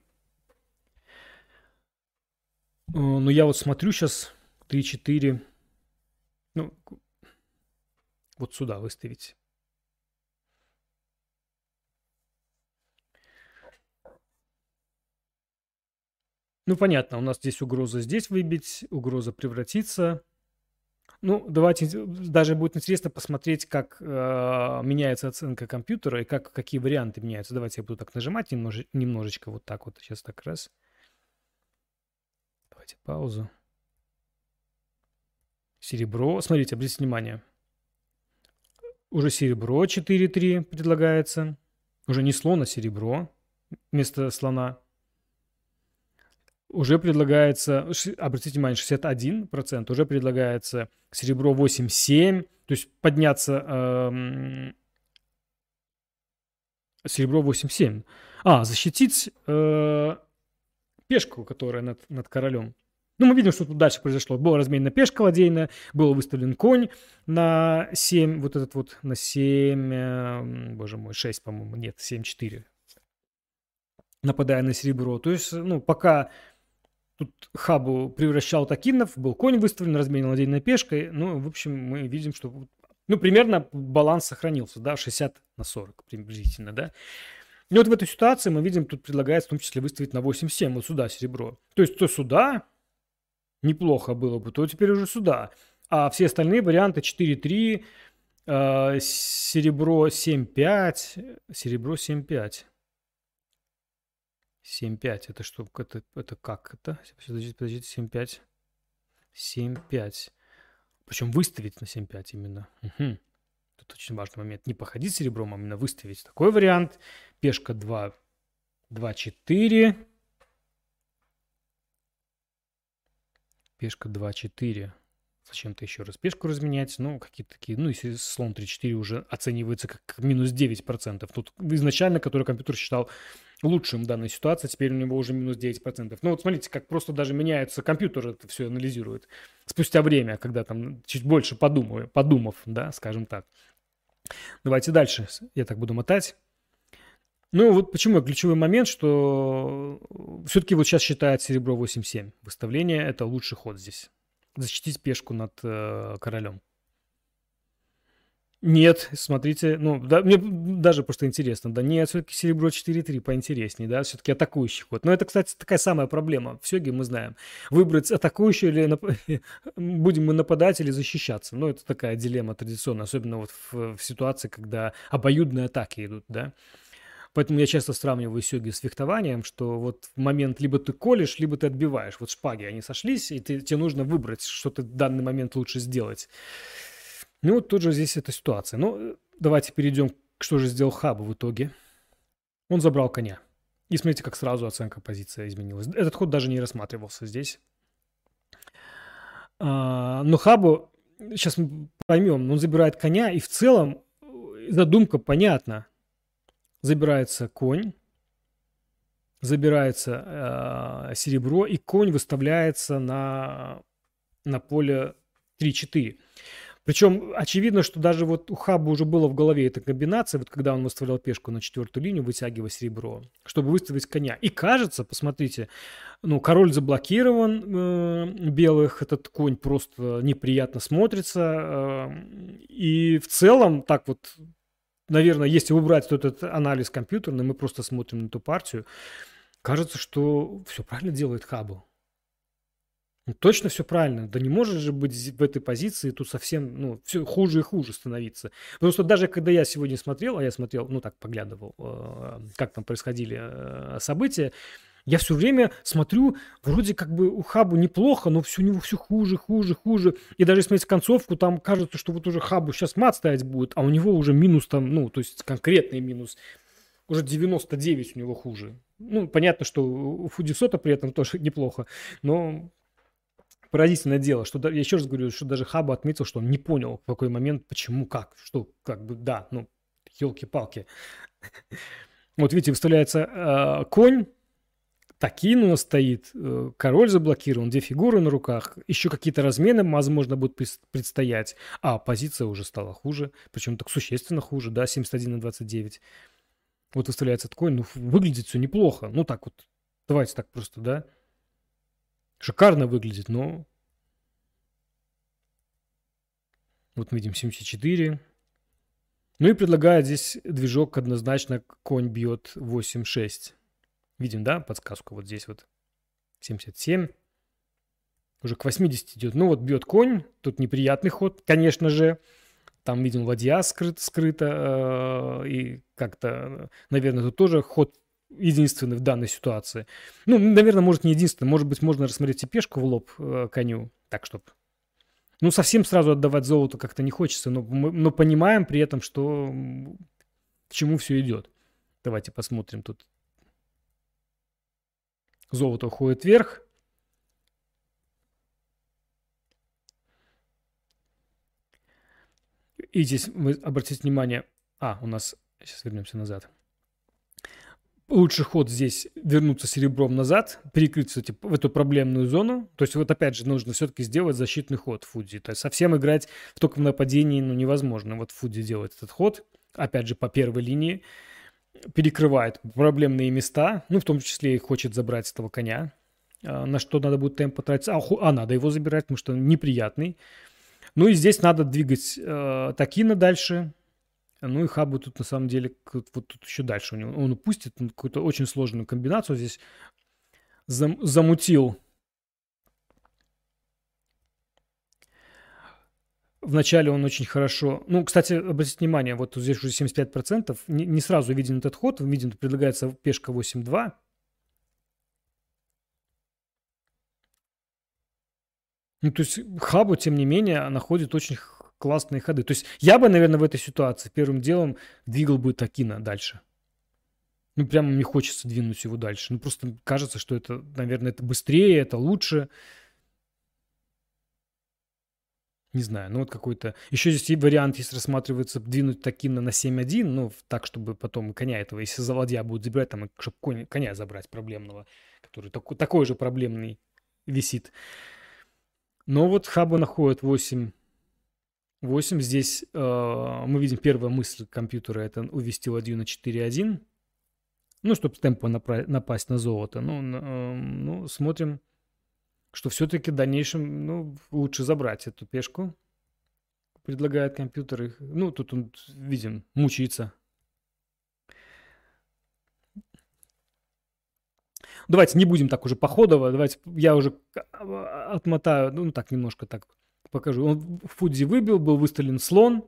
Но ну, я вот смотрю сейчас 3-4. Ну, вот сюда выставить. Ну, понятно, у нас здесь угроза здесь выбить, угроза превратиться. Ну, давайте, даже будет интересно посмотреть, как э, меняется оценка компьютера и как, какие варианты меняются. Давайте я буду так нажимать немножечко, немножечко вот так вот. Сейчас так раз. Давайте паузу. Серебро. Смотрите, обратите внимание. Уже серебро 4-3 предлагается. Уже не слон, а серебро вместо слона. Уже предлагается, обратите внимание, 61%. Уже предлагается серебро 8-7. То есть подняться э, серебро 8-7. А, защитить э, пешку, которая над, над королем. Ну, мы видим, что тут дальше произошло. Была разменена пешка ладейная, был выставлен конь на 7, вот этот вот на 7, э, боже мой, 6, по-моему, нет, 7-4, нападая на серебро. То есть, ну, пока тут хабу превращал Такинов, был конь выставлен, разменен ладейной пешкой. Ну, в общем, мы видим, что, ну, примерно баланс сохранился, да, 60 на 40 приблизительно, да. И вот в этой ситуации мы видим, тут предлагается в том числе выставить на 8-7, вот сюда серебро. То есть то сюда неплохо было бы, то теперь уже сюда. А все остальные варианты 4-3, э, серебро 7-5, серебро 7-5. 7-5, это что, это, это как это? Подождите, подождите, 7-5. 7-5. Причем выставить на 7-5 именно. Угу. Тут очень важный момент. Не походить серебром, а именно выставить. Такой вариант. Пешка 2, 2-4. Пешка 2-4. Зачем-то еще раз пешку разменять. Ну, какие-то такие... Ну, если слон 3-4 уже оценивается как минус 9%. Тут изначально, который компьютер считал лучшим в данной ситуации, теперь у него уже минус 9%. Ну, вот смотрите, как просто даже меняется компьютер, это все анализирует. Спустя время, когда там чуть больше подумаю, подумав, да, скажем так. Давайте дальше. Я так буду мотать. Ну, вот почему ключевой момент, что все-таки вот сейчас считает серебро 8-7. Выставление – это лучший ход здесь. Защитить пешку над э, королем. Нет, смотрите, ну, да, мне даже просто интересно, да нет, все-таки серебро 4-3 поинтереснее, да, все-таки атакующий ход. Но это, кстати, такая самая проблема. В Сёге мы знаем. Выбрать атакующий или нап... <laughs> будем мы нападать или защищаться. Ну, это такая дилемма традиционная, особенно вот в, в ситуации, когда обоюдные атаки идут, да. Поэтому я часто сравниваю сёги с фехтованием, что вот в момент либо ты колешь, либо ты отбиваешь. Вот шпаги, они сошлись, и ты, тебе нужно выбрать, что ты в данный момент лучше сделать. Ну, вот тут же здесь эта ситуация. Ну, давайте перейдем, что же сделал Хаб в итоге. Он забрал коня. И смотрите, как сразу оценка позиции изменилась. Этот ход даже не рассматривался здесь. А, но Хабу, сейчас мы поймем, он забирает коня, и в целом задумка понятна. Забирается конь, забирается э, серебро, и конь выставляется на, на поле 3-4. Причем очевидно, что даже вот у Хаба уже было в голове эта комбинация, вот когда он выставлял пешку на четвертую линию, вытягивая серебро, чтобы выставить коня. И кажется, посмотрите, ну, король заблокирован э, белых, этот конь просто неприятно смотрится. Э, и в целом, так вот, наверное, если убрать вот этот анализ компьютерный, мы просто смотрим на эту партию, кажется, что все правильно делает Хабу. Ну, точно все правильно. Да не может же быть в этой позиции тут совсем, ну, все хуже и хуже становиться. Потому что даже когда я сегодня смотрел, а я смотрел, ну, так поглядывал, э, как там происходили э, события, я все время смотрю, вроде как бы у Хабу неплохо, но все у него все хуже, хуже, хуже. И даже смотреть концовку, там кажется, что вот уже Хабу сейчас мат ставить будет, а у него уже минус там, ну, то есть конкретный минус. Уже 99 у него хуже. Ну, понятно, что у Фудисота при этом тоже <laughs> неплохо, но поразительное дело, что я еще раз говорю, что даже Хаба отметил, что он не понял в какой момент, почему, как, что, как бы, да, ну, елки-палки. <laughs> Вот видите, выставляется э, конь, Такин у нас стоит, э, король заблокирован, две фигуры на руках, еще какие-то размены, возможно, будут предстоять, а позиция уже стала хуже, причем так существенно хуже, да, 71 на 29. Вот выставляется конь, ну, выглядит все неплохо, ну, так вот, давайте так просто, да, Шикарно выглядит, но... Вот мы видим 74. Ну и предлагает здесь движок однозначно конь бьет 8-6. Видим, да, подсказку вот здесь вот. 77. Уже к 80 идет. Ну вот бьет конь. Тут неприятный ход, конечно же. Там видим ладья скрыт, скрыто. Э, и как-то, наверное, тут тоже ход единственный в данной ситуации. Ну, наверное, может, не единственный. Может быть, можно рассмотреть и пешку в лоб э, коню, так, чтобы Ну, совсем сразу отдавать золото как-то не хочется, но, мы, но понимаем при этом, что к чему все идет. Давайте посмотрим тут. Золото уходит вверх. И здесь вы обратите внимание, а, у нас, сейчас вернемся назад. Лучший ход здесь вернуться серебром назад, перекрыть кстати, в эту проблемную зону. То есть вот опять же нужно все-таки сделать защитный ход Фудзи. То есть совсем играть только в нападении ну, невозможно. Вот Фудзи делает этот ход, опять же по первой линии, перекрывает проблемные места, ну в том числе и хочет забрать этого коня, а, на что надо будет темп потратить. А, а надо его забирать, потому что он неприятный. Ну и здесь надо двигать э, Такина дальше. Ну и Хабу тут на самом деле, вот тут еще дальше у него. Он упустит какую-то очень сложную комбинацию здесь. Зам, замутил. Вначале он очень хорошо... Ну, кстати, обратите внимание, вот здесь уже 75%. Не, не сразу виден этот ход. Виден, предлагается пешка 8-2. Ну, то есть Хабу, тем не менее, находит очень классные ходы. То есть я бы, наверное, в этой ситуации первым делом двигал бы Такина дальше. Ну, прямо мне хочется двинуть его дальше. Ну, просто кажется, что это, наверное, это быстрее, это лучше. Не знаю, ну вот какой-то... Еще здесь вариант, если рассматривается, двинуть Такина на 7-1, ну, так, чтобы потом коня этого, если за ладья будет забирать, там, чтобы коня забрать проблемного, который такой, такой же проблемный висит. Но вот Хаба находит 8, 8. Здесь э, мы видим первая мысль компьютера это увести ладью на 4.1. Ну, чтобы напра- напасть на золото. Ну, э, ну, смотрим, что все-таки в дальнейшем ну, лучше забрать эту пешку. Предлагает компьютер. Ну, тут он, видим, мучается. Давайте не будем так уже походово. Давайте я уже отмотаю, ну так немножко так покажу. Он в Фудзи выбил, был выставлен слон.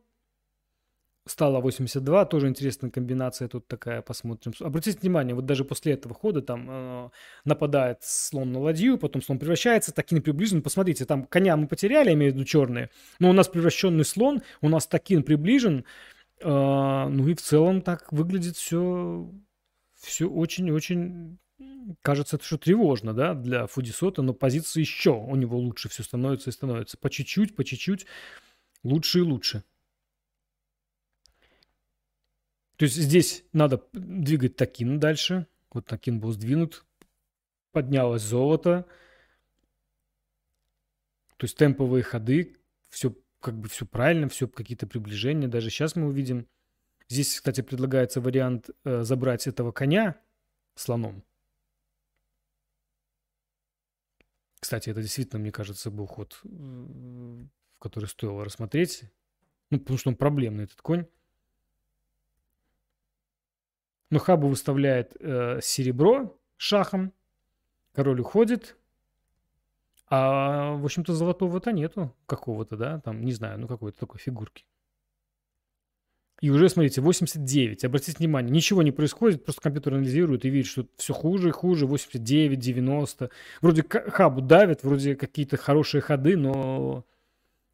Стало 82, тоже интересная комбинация тут такая, посмотрим. Обратите внимание, вот даже после этого хода там э, нападает слон на ладью, потом слон превращается, такин приближен. Посмотрите, там коня мы потеряли, имею в виду черные, но у нас превращенный слон, у нас такин приближен. Э, ну и в целом так выглядит все, все очень-очень кажется, это что тревожно, да, для Фудисота, но позиция еще у него лучше все становится и становится. По чуть-чуть, по чуть-чуть, лучше и лучше. То есть здесь надо двигать Такин дальше. Вот Такин был сдвинут. Поднялось золото. То есть темповые ходы, все как бы все правильно, все какие-то приближения. Даже сейчас мы увидим. Здесь, кстати, предлагается вариант э, забрать этого коня слоном. Кстати, это действительно, мне кажется, был ход, который стоило рассмотреть. Ну, потому что он проблемный, этот конь. Но Хабу выставляет э, серебро шахом. Король уходит. А, в общем-то, золотого-то нету какого-то, да, там, не знаю, ну какой-то такой фигурки. И уже, смотрите, 89. Обратите внимание, ничего не происходит, просто компьютер анализирует и видит, что все хуже и хуже, 89, 90. Вроде хабу давит, вроде какие-то хорошие ходы, но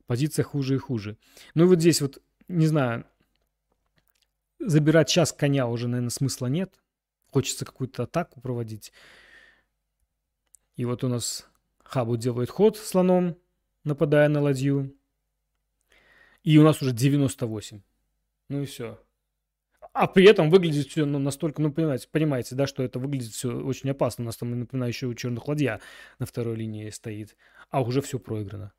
позиция хуже и хуже. Ну и вот здесь вот, не знаю, забирать час коня уже, наверное, смысла нет. Хочется какую-то атаку проводить. И вот у нас Хабу делает ход слоном, нападая на ладью. И у нас уже 98. Ну и все. А при этом выглядит все ну, настолько, ну, понимаете, понимаете, да, что это выглядит все очень опасно. У нас там, напоминаю, еще у черных ладья на второй линии стоит. А уже все проиграно.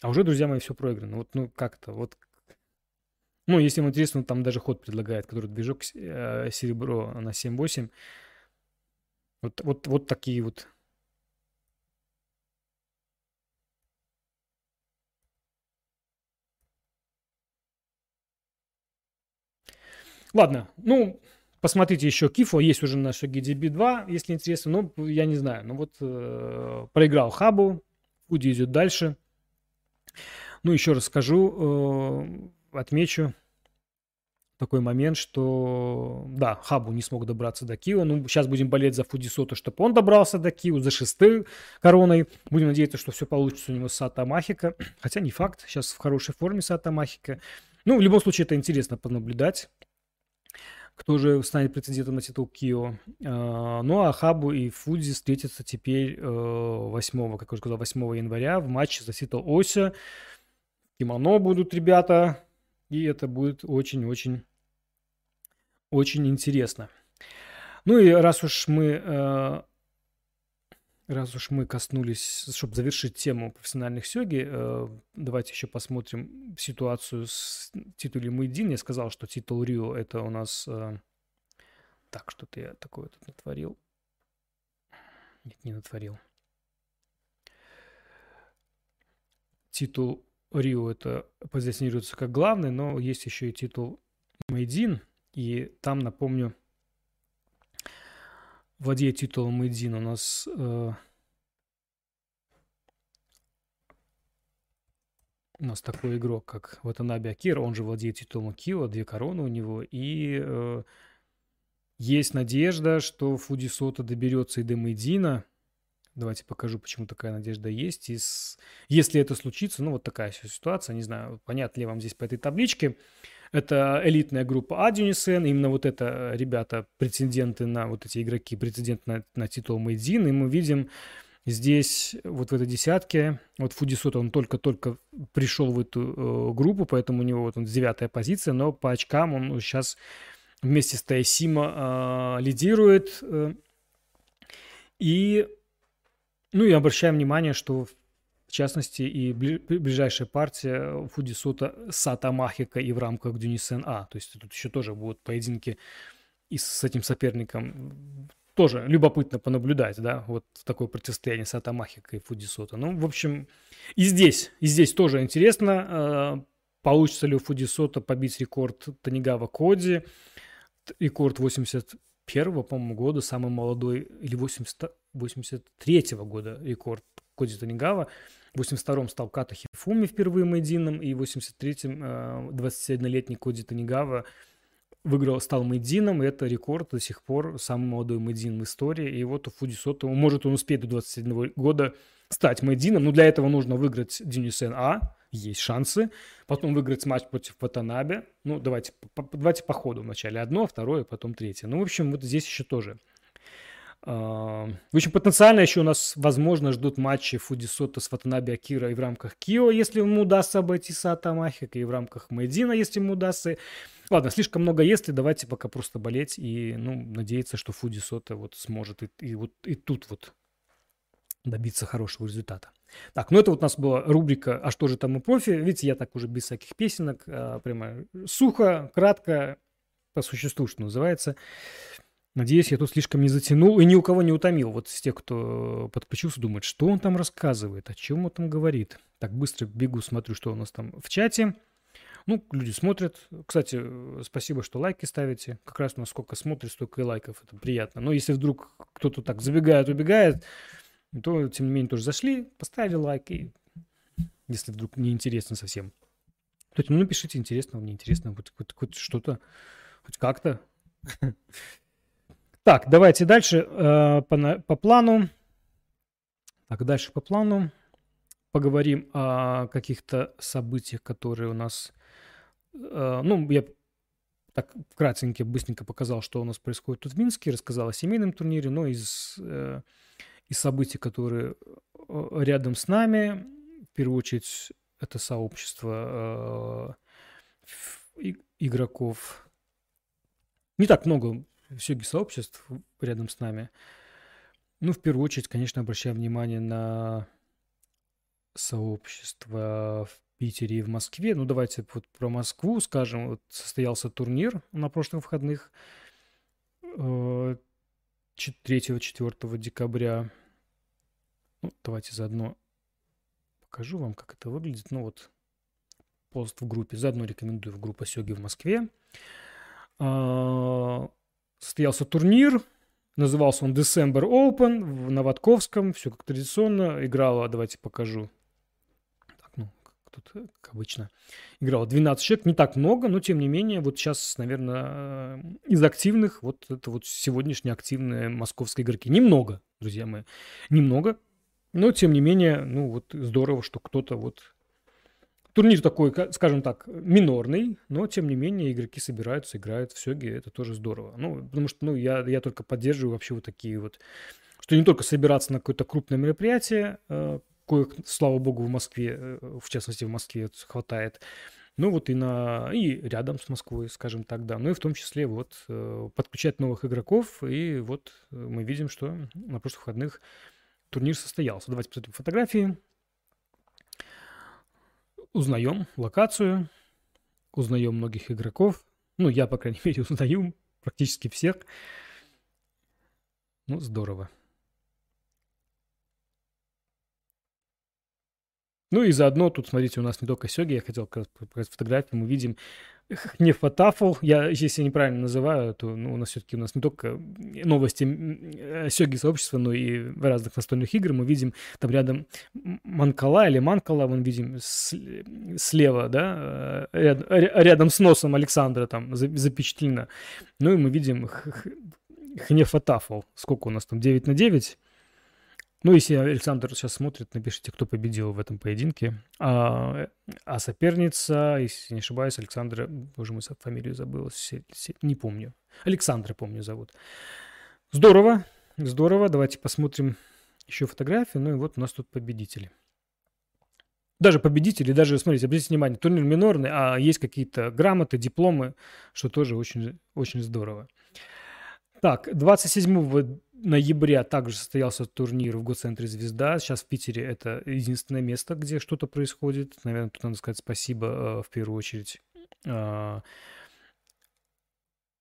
А уже, друзья мои, все проиграно. Вот, ну, как-то, вот. Ну, если вам интересно, там даже ход предлагает, который движок э, серебро на 7-8. Вот, вот, вот такие вот Ладно, ну, посмотрите еще Кифо, есть уже на шаге DB2, если интересно, но я не знаю. Ну вот э, проиграл Хабу, Фуди идет дальше. Ну, еще раз скажу, э, отмечу, такой момент, что, да, Хабу не смог добраться до Кио. Ну, сейчас будем болеть за Фудисото, чтобы он добрался до Кио, за шестой короной. Будем надеяться, что все получится у него с Сата. <clears throat> Хотя не факт, сейчас в хорошей форме Сата Махика. Ну, в любом случае, это интересно понаблюдать кто же станет претендентом на титул Кио. А, ну, а Хабу и Фудзи встретятся теперь 8, э, как я уже сказал, 8 января в матче за титул Ося. Кимоно будут ребята, и это будет очень-очень очень интересно. Ну и раз уж мы э, раз уж мы коснулись, чтобы завершить тему профессиональных сёги, э, давайте еще посмотрим ситуацию с титулом Мэйдин. Я сказал, что титул Рио это у нас... Э, так, что-то я такое тут натворил. Нет, не натворил. Титул Рио это позиционируется как главный, но есть еще и титул Мэйдин. И там, напомню, владеет титулом Мэйдин у нас э, у нас такой игрок, как Ватанаби Акира, он же владеет титулом Кио, две короны у него, и э, есть надежда, что Фудисота доберется и до Мэйдина. Давайте покажу, почему такая надежда есть. И с... Если это случится, ну вот такая ситуация, не знаю, понятно ли вам здесь по этой табличке. Это элитная группа Адюнисен, именно вот это э, ребята, претенденты на вот эти игроки, претенденты на, на титул Мейдин, и мы видим здесь вот в этой десятке, вот Фудисота, он только-только пришел в эту э, группу, поэтому у него вот он девятая позиция, но по очкам он сейчас вместе с Тайсима э, лидирует. Э, и, ну и обращаем внимание, что в частности, и ближайшая партия Фудисута Сата Махика и в рамках Дюнисен А. То есть тут еще тоже будут поединки и с этим соперником. Тоже любопытно понаблюдать, да, вот такое противостояние Сата Махика и Фудисота. Ну, в общем, и здесь, и здесь тоже интересно, а, получится ли у Фудисота побить рекорд Танигава Коди, рекорд 81 по-моему, года, самый молодой, или 80, 83 года рекорд Коди Танигава. В 82-м стал Като Хифуми впервые Мэйдином, и в 83-м 21-летний э, Коди Танигава выиграл, стал Мэйдином, и это рекорд до сих пор, самый молодой Мэйдин в истории. И вот у Фудисото, может он успеет до 27 года стать Мэйдином, но для этого нужно выиграть Динюсен А, есть шансы. Потом выиграть матч против Ватанабе. Ну, давайте, по, давайте по ходу. Вначале одно, второе, потом третье. Ну, в общем, вот здесь еще тоже в общем, потенциально еще у нас, возможно, ждут матчи Фудисота с Ватанаби Акира и в рамках Кио, если ему удастся обойти Сата Махика, и в рамках Мэйдина, если ему удастся. Ладно, слишком много если, давайте пока просто болеть и, ну, надеяться, что Фудисота вот сможет и, и вот и тут вот добиться хорошего результата. Так, ну это вот у нас была рубрика «А что же там у профи?». Видите, я так уже без всяких песенок, а, прямо сухо, кратко, по существу, что называется. Надеюсь, я тут слишком не затянул и ни у кого не утомил. Вот из тех, кто подключился, думает, что он там рассказывает, о чем он там говорит. Так быстро бегу, смотрю, что у нас там в чате. Ну, люди смотрят. Кстати, спасибо, что лайки ставите. Как раз у нас сколько смотрит, столько и лайков. Это приятно. Но если вдруг кто-то так забегает, убегает, то, тем не менее, тоже зашли, поставили лайк. И если вдруг не интересно совсем, то ну, напишите, интересно, мне интересно, хоть, хоть, хоть что-то, хоть как-то. <laughs> Так, давайте дальше э, по, по плану. Так, дальше по плану. Поговорим о каких-то событиях, которые у нас... Э, ну, я так вкратенько, быстренько показал, что у нас происходит тут в Минске, рассказал о семейном турнире, но из, э, из событий, которые э, рядом с нами, в первую очередь, это сообщество игроков. Не так много сообществ рядом с нами. Ну, в первую очередь, конечно, обращаем внимание на сообщество в Питере и в Москве. Ну, давайте вот про Москву скажем. Вот состоялся турнир на прошлых выходных 3-4 э, декабря. Ну, давайте заодно покажу вам, как это выглядит. Ну, вот пост в группе. Заодно рекомендую в группу Сёги в Москве. Состоялся турнир, назывался он December Open в Новотковском, все как традиционно, играла, давайте покажу. Так, ну, тут, как обычно, играло 12 человек. Не так много, но тем не менее, вот сейчас, наверное, из активных, вот это вот сегодняшние активные московские игроки. Немного, друзья мои, немного. Но, тем не менее, ну вот здорово, что кто-то вот Турнир такой, скажем так, минорный, но тем не менее игроки собираются, играют в Сёге, это тоже здорово. Ну, потому что ну, я, я только поддерживаю вообще вот такие вот, что не только собираться на какое-то крупное мероприятие, э, коих, слава богу, в Москве, э, в частности в Москве хватает, ну вот и на и рядом с Москвой, скажем так, да. Ну и в том числе вот э, подключать новых игроков. И вот мы видим, что на прошлых выходных турнир состоялся. Давайте посмотрим фотографии узнаем локацию, узнаем многих игроков. Ну, я, по крайней <laughs> мере, узнаю практически всех. Ну, здорово. Ну и заодно тут, смотрите, у нас не только Сёги, я хотел показать фотографии, мы видим <laughs> не фотафл, я, если я неправильно называю, то ну, у нас все-таки у нас не только новости э, Сёги сообщества, но и разных настольных игр. Мы видим там рядом Манкала или Манкала, мы видим слева, да, э, ряд, рядом с носом Александра там запечатлено. Ну и мы видим Хнефатафл. Сколько у нас там? 9 на 9? Ну, если Александр сейчас смотрит, напишите, кто победил в этом поединке. А, а соперница, если не ошибаюсь, Александра, боже мой, фамилию забыл, не помню. Александра, помню, зовут. Здорово, здорово. Давайте посмотрим еще фотографии. Ну и вот у нас тут победители. Даже победители, даже, смотрите, обратите внимание, турнир минорный, а есть какие-то грамоты, дипломы, что тоже очень, очень здорово. Так, 27 ноября также состоялся турнир в гоцентре «Звезда». Сейчас в Питере это единственное место, где что-то происходит. Наверное, тут надо сказать спасибо э, в первую очередь э,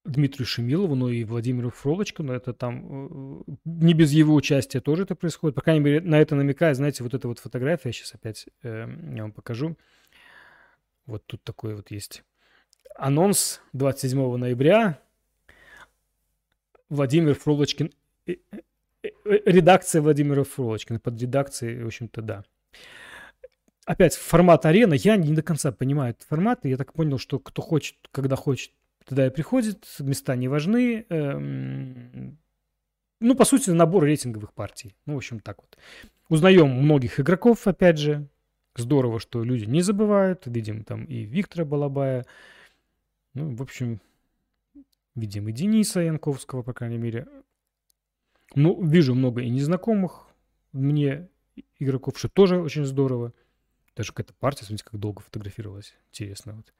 Дмитрию Шемилову, но и Владимиру Фролочку, но это там э, не без его участия тоже это происходит. По крайней мере, на это намекает, знаете, вот эта вот фотография, сейчас опять я вам покажу. Вот тут такой вот есть анонс 27 ноября. Владимир Фролочкин Э, э, редакция Владимира Фролочкина, под редакцией, в общем-то, да. Опять, формат арена, я не до конца понимаю этот формат, я так понял, что кто хочет, когда хочет, туда и приходит, места не важны. Эм, ну, по сути, набор рейтинговых партий. Ну, в общем, так вот. Узнаем многих игроков, опять же. Здорово, что люди не забывают. Видим там и Виктора Балабая. Ну, в общем, видим и Дениса Янковского, по крайней мере. Ну, вижу много и незнакомых мне игроков, что тоже очень здорово. Даже какая-то партия, смотрите, как долго фотографировалась. Интересно. Вот.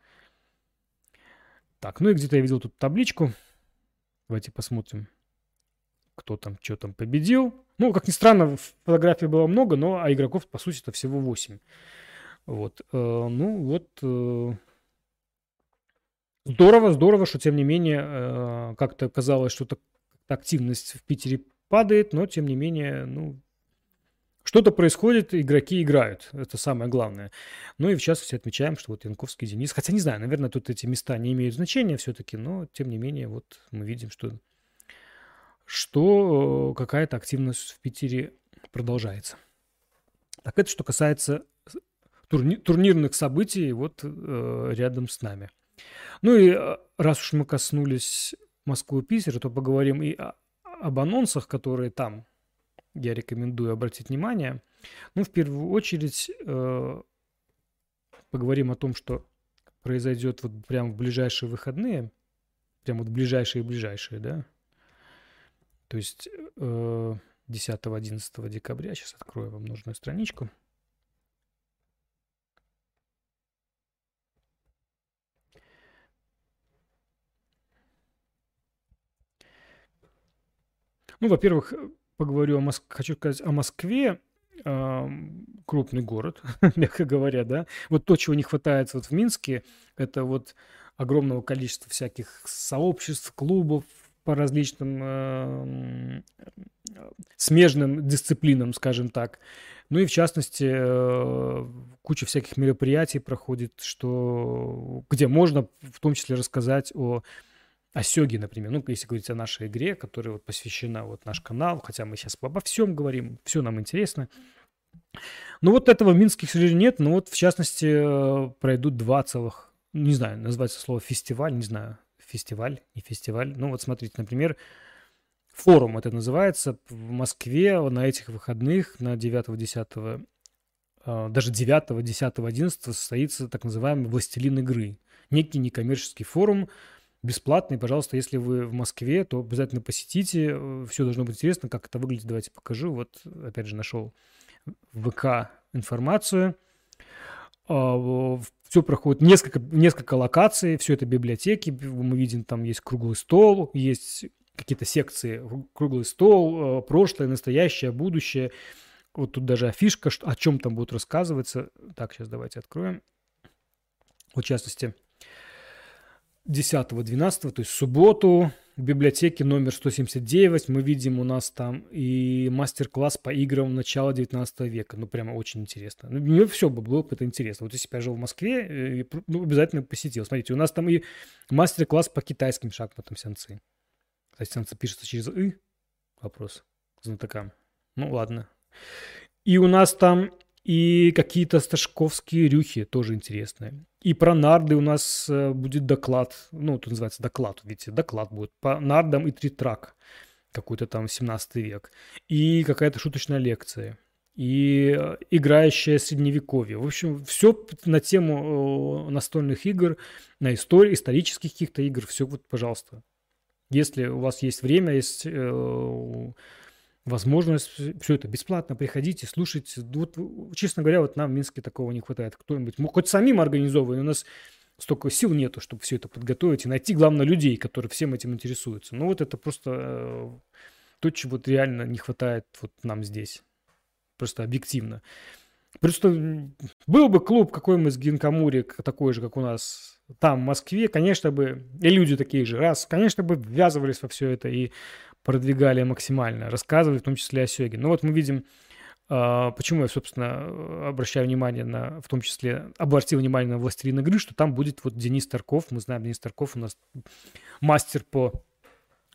Так, ну и где-то я видел тут табличку. Давайте посмотрим, кто там, что там победил. Ну, как ни странно, фотографий было много, но а игроков, по сути, это всего 8. Вот. Э, ну, вот... Здорово, здорово, что, тем не менее, э, как-то казалось, что активность в Питере падает, но тем не менее, ну, что-то происходит, игроки играют. Это самое главное. Ну и в частности отмечаем, что вот Янковский Денис, хотя не знаю, наверное, тут эти места не имеют значения все-таки, но тем не менее вот мы видим, что, что э, какая-то активность в Питере продолжается. Так это что касается турни- турнирных событий вот э, рядом с нами. Ну и э, раз уж мы коснулись Москвы и Питера, то поговорим и об анонсах, которые там, я рекомендую обратить внимание. Ну, в первую очередь, э, поговорим о том, что произойдет вот прямо в ближайшие выходные, прямо вот ближайшие-ближайшие, да, то есть э, 10-11 декабря, сейчас открою вам нужную страничку. Ну, во-первых, поговорю о Моск... хочу сказать о Москве, крупный город, <laughs> мягко говоря, да. Вот то, чего не хватает вот в Минске, это вот огромного количества всяких сообществ, клубов по различным э, смежным дисциплинам, скажем так. Ну и в частности, э, куча всяких мероприятий проходит, что, где можно в том числе рассказать о о Сёге, например, ну, если говорить о нашей игре, которая вот посвящена вот наш канал, хотя мы сейчас обо всем говорим, все нам интересно. Ну вот этого в Минске, к сожалению, нет. Но вот, в частности, э, пройдут два целых, не знаю, называется слово фестиваль, не знаю, фестиваль, не фестиваль. Ну вот смотрите, например, форум это называется в Москве на этих выходных, на 9-10, э, даже 9, 10, 11 состоится так называемый «Властелин игры». Некий некоммерческий форум, бесплатный. Пожалуйста, если вы в Москве, то обязательно посетите. Все должно быть интересно. Как это выглядит, давайте покажу. Вот, опять же, нашел в ВК информацию. А, все проходит несколько, несколько локаций, все это библиотеки. Мы видим, там есть круглый стол, есть какие-то секции, круглый стол, э, прошлое, настоящее, будущее. Вот тут даже афишка, о чем там будет рассказываться. Так, сейчас давайте откроем. Вот, в частности, 10-12, то есть в субботу, в библиотеке номер 179 мы видим у нас там и мастер-класс по играм начала 19 века. Ну, прямо очень интересно. Ну, мне все было бы это интересно. Вот если бы я жил в Москве, э, ну, обязательно посетил. Смотрите, у нас там и мастер-класс по китайским шахматам сянцы. Кстати, сянцы пишется через «и». Вопрос знатокам. Ну, ладно. И у нас там и какие-то сташковские рюхи тоже интересные. И про нарды у нас э, будет доклад, ну, тут называется доклад, видите, доклад будет по нардам и тритрак, какой-то там 17 век. И какая-то шуточная лекция. И э, играющее средневековье. В общем, все на тему э, настольных игр, на истории, исторических каких-то игр, все вот, пожалуйста. Если у вас есть время, есть возможность, все это бесплатно, приходите, слушайте. Вот, честно говоря, вот нам в Минске такого не хватает. Кто-нибудь, хоть самим организовываем, у нас столько сил нету, чтобы все это подготовить и найти, главное, людей, которые всем этим интересуются. Ну вот это просто э, то, чего вот реально не хватает вот нам здесь. Просто объективно. Просто был бы клуб какой-нибудь с Гинкамури, такой же, как у нас там, в Москве, конечно бы, и люди такие же, раз, конечно бы ввязывались во все это и продвигали максимально, рассказывали в том числе о Сёге. Ну вот мы видим, а, почему я, собственно, обращаю внимание на, в том числе, обратил внимание на «Властелин игры», что там будет вот Денис Тарков, мы знаем, Денис Тарков у нас мастер по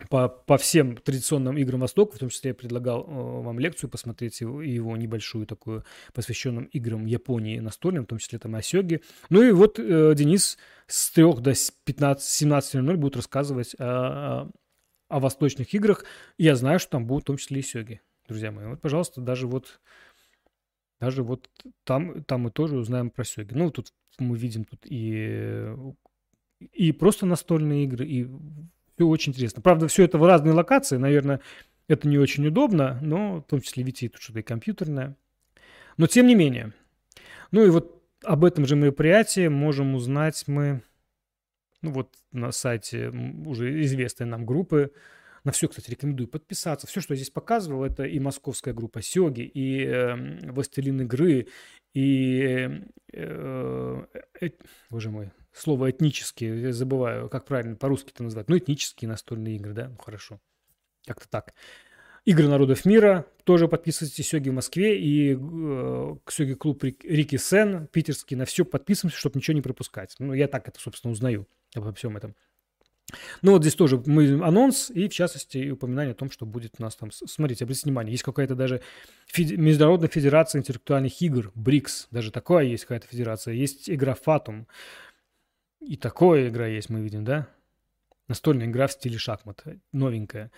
по, по всем традиционным играм Востока, в том числе я предлагал э, вам лекцию посмотреть его, его небольшую такую, посвященную играм Японии настольным, в том числе там Осёги. Ну и вот э, Денис с 3 до 15-17.00 будет рассказывать о, о восточных играх. я знаю, что там будут в том числе и сёги, друзья мои. Вот, пожалуйста, даже вот даже вот там, там мы тоже узнаем про сёги. Ну, тут мы видим тут и, и просто настольные игры, и все очень интересно. Правда, все это в разные локации, наверное, это не очень удобно, но в том числе, видите, тут что-то и компьютерное. Но тем не менее. Ну и вот об этом же мероприятии можем узнать мы ну вот на сайте уже известной нам группы. На все, кстати, рекомендую подписаться. Все, что я здесь показывал, это и московская группа Сёги, и э, Властелин игры, и, э, э, боже мой, слово этнические, я забываю, как правильно по-русски это назвать. Ну, этнические настольные игры, да, ну хорошо, как-то так. Игры народов мира. Тоже подписывайтесь Сёги в Москве и э, Сёги клуб Рики Сен, питерский. На все подписываемся, чтобы ничего не пропускать. Ну, я так это, собственно, узнаю обо всем этом. Ну вот здесь тоже мы анонс и, в частности, упоминание о том, что будет у нас там... Смотрите, обратите внимание, есть какая-то даже феди... Международная федерация интеллектуальных игр, БРИКС, даже такое есть какая-то федерация. Есть игра Фатум. И такое игра есть, мы видим, да? Настольная игра в стиле шахмат, новенькая.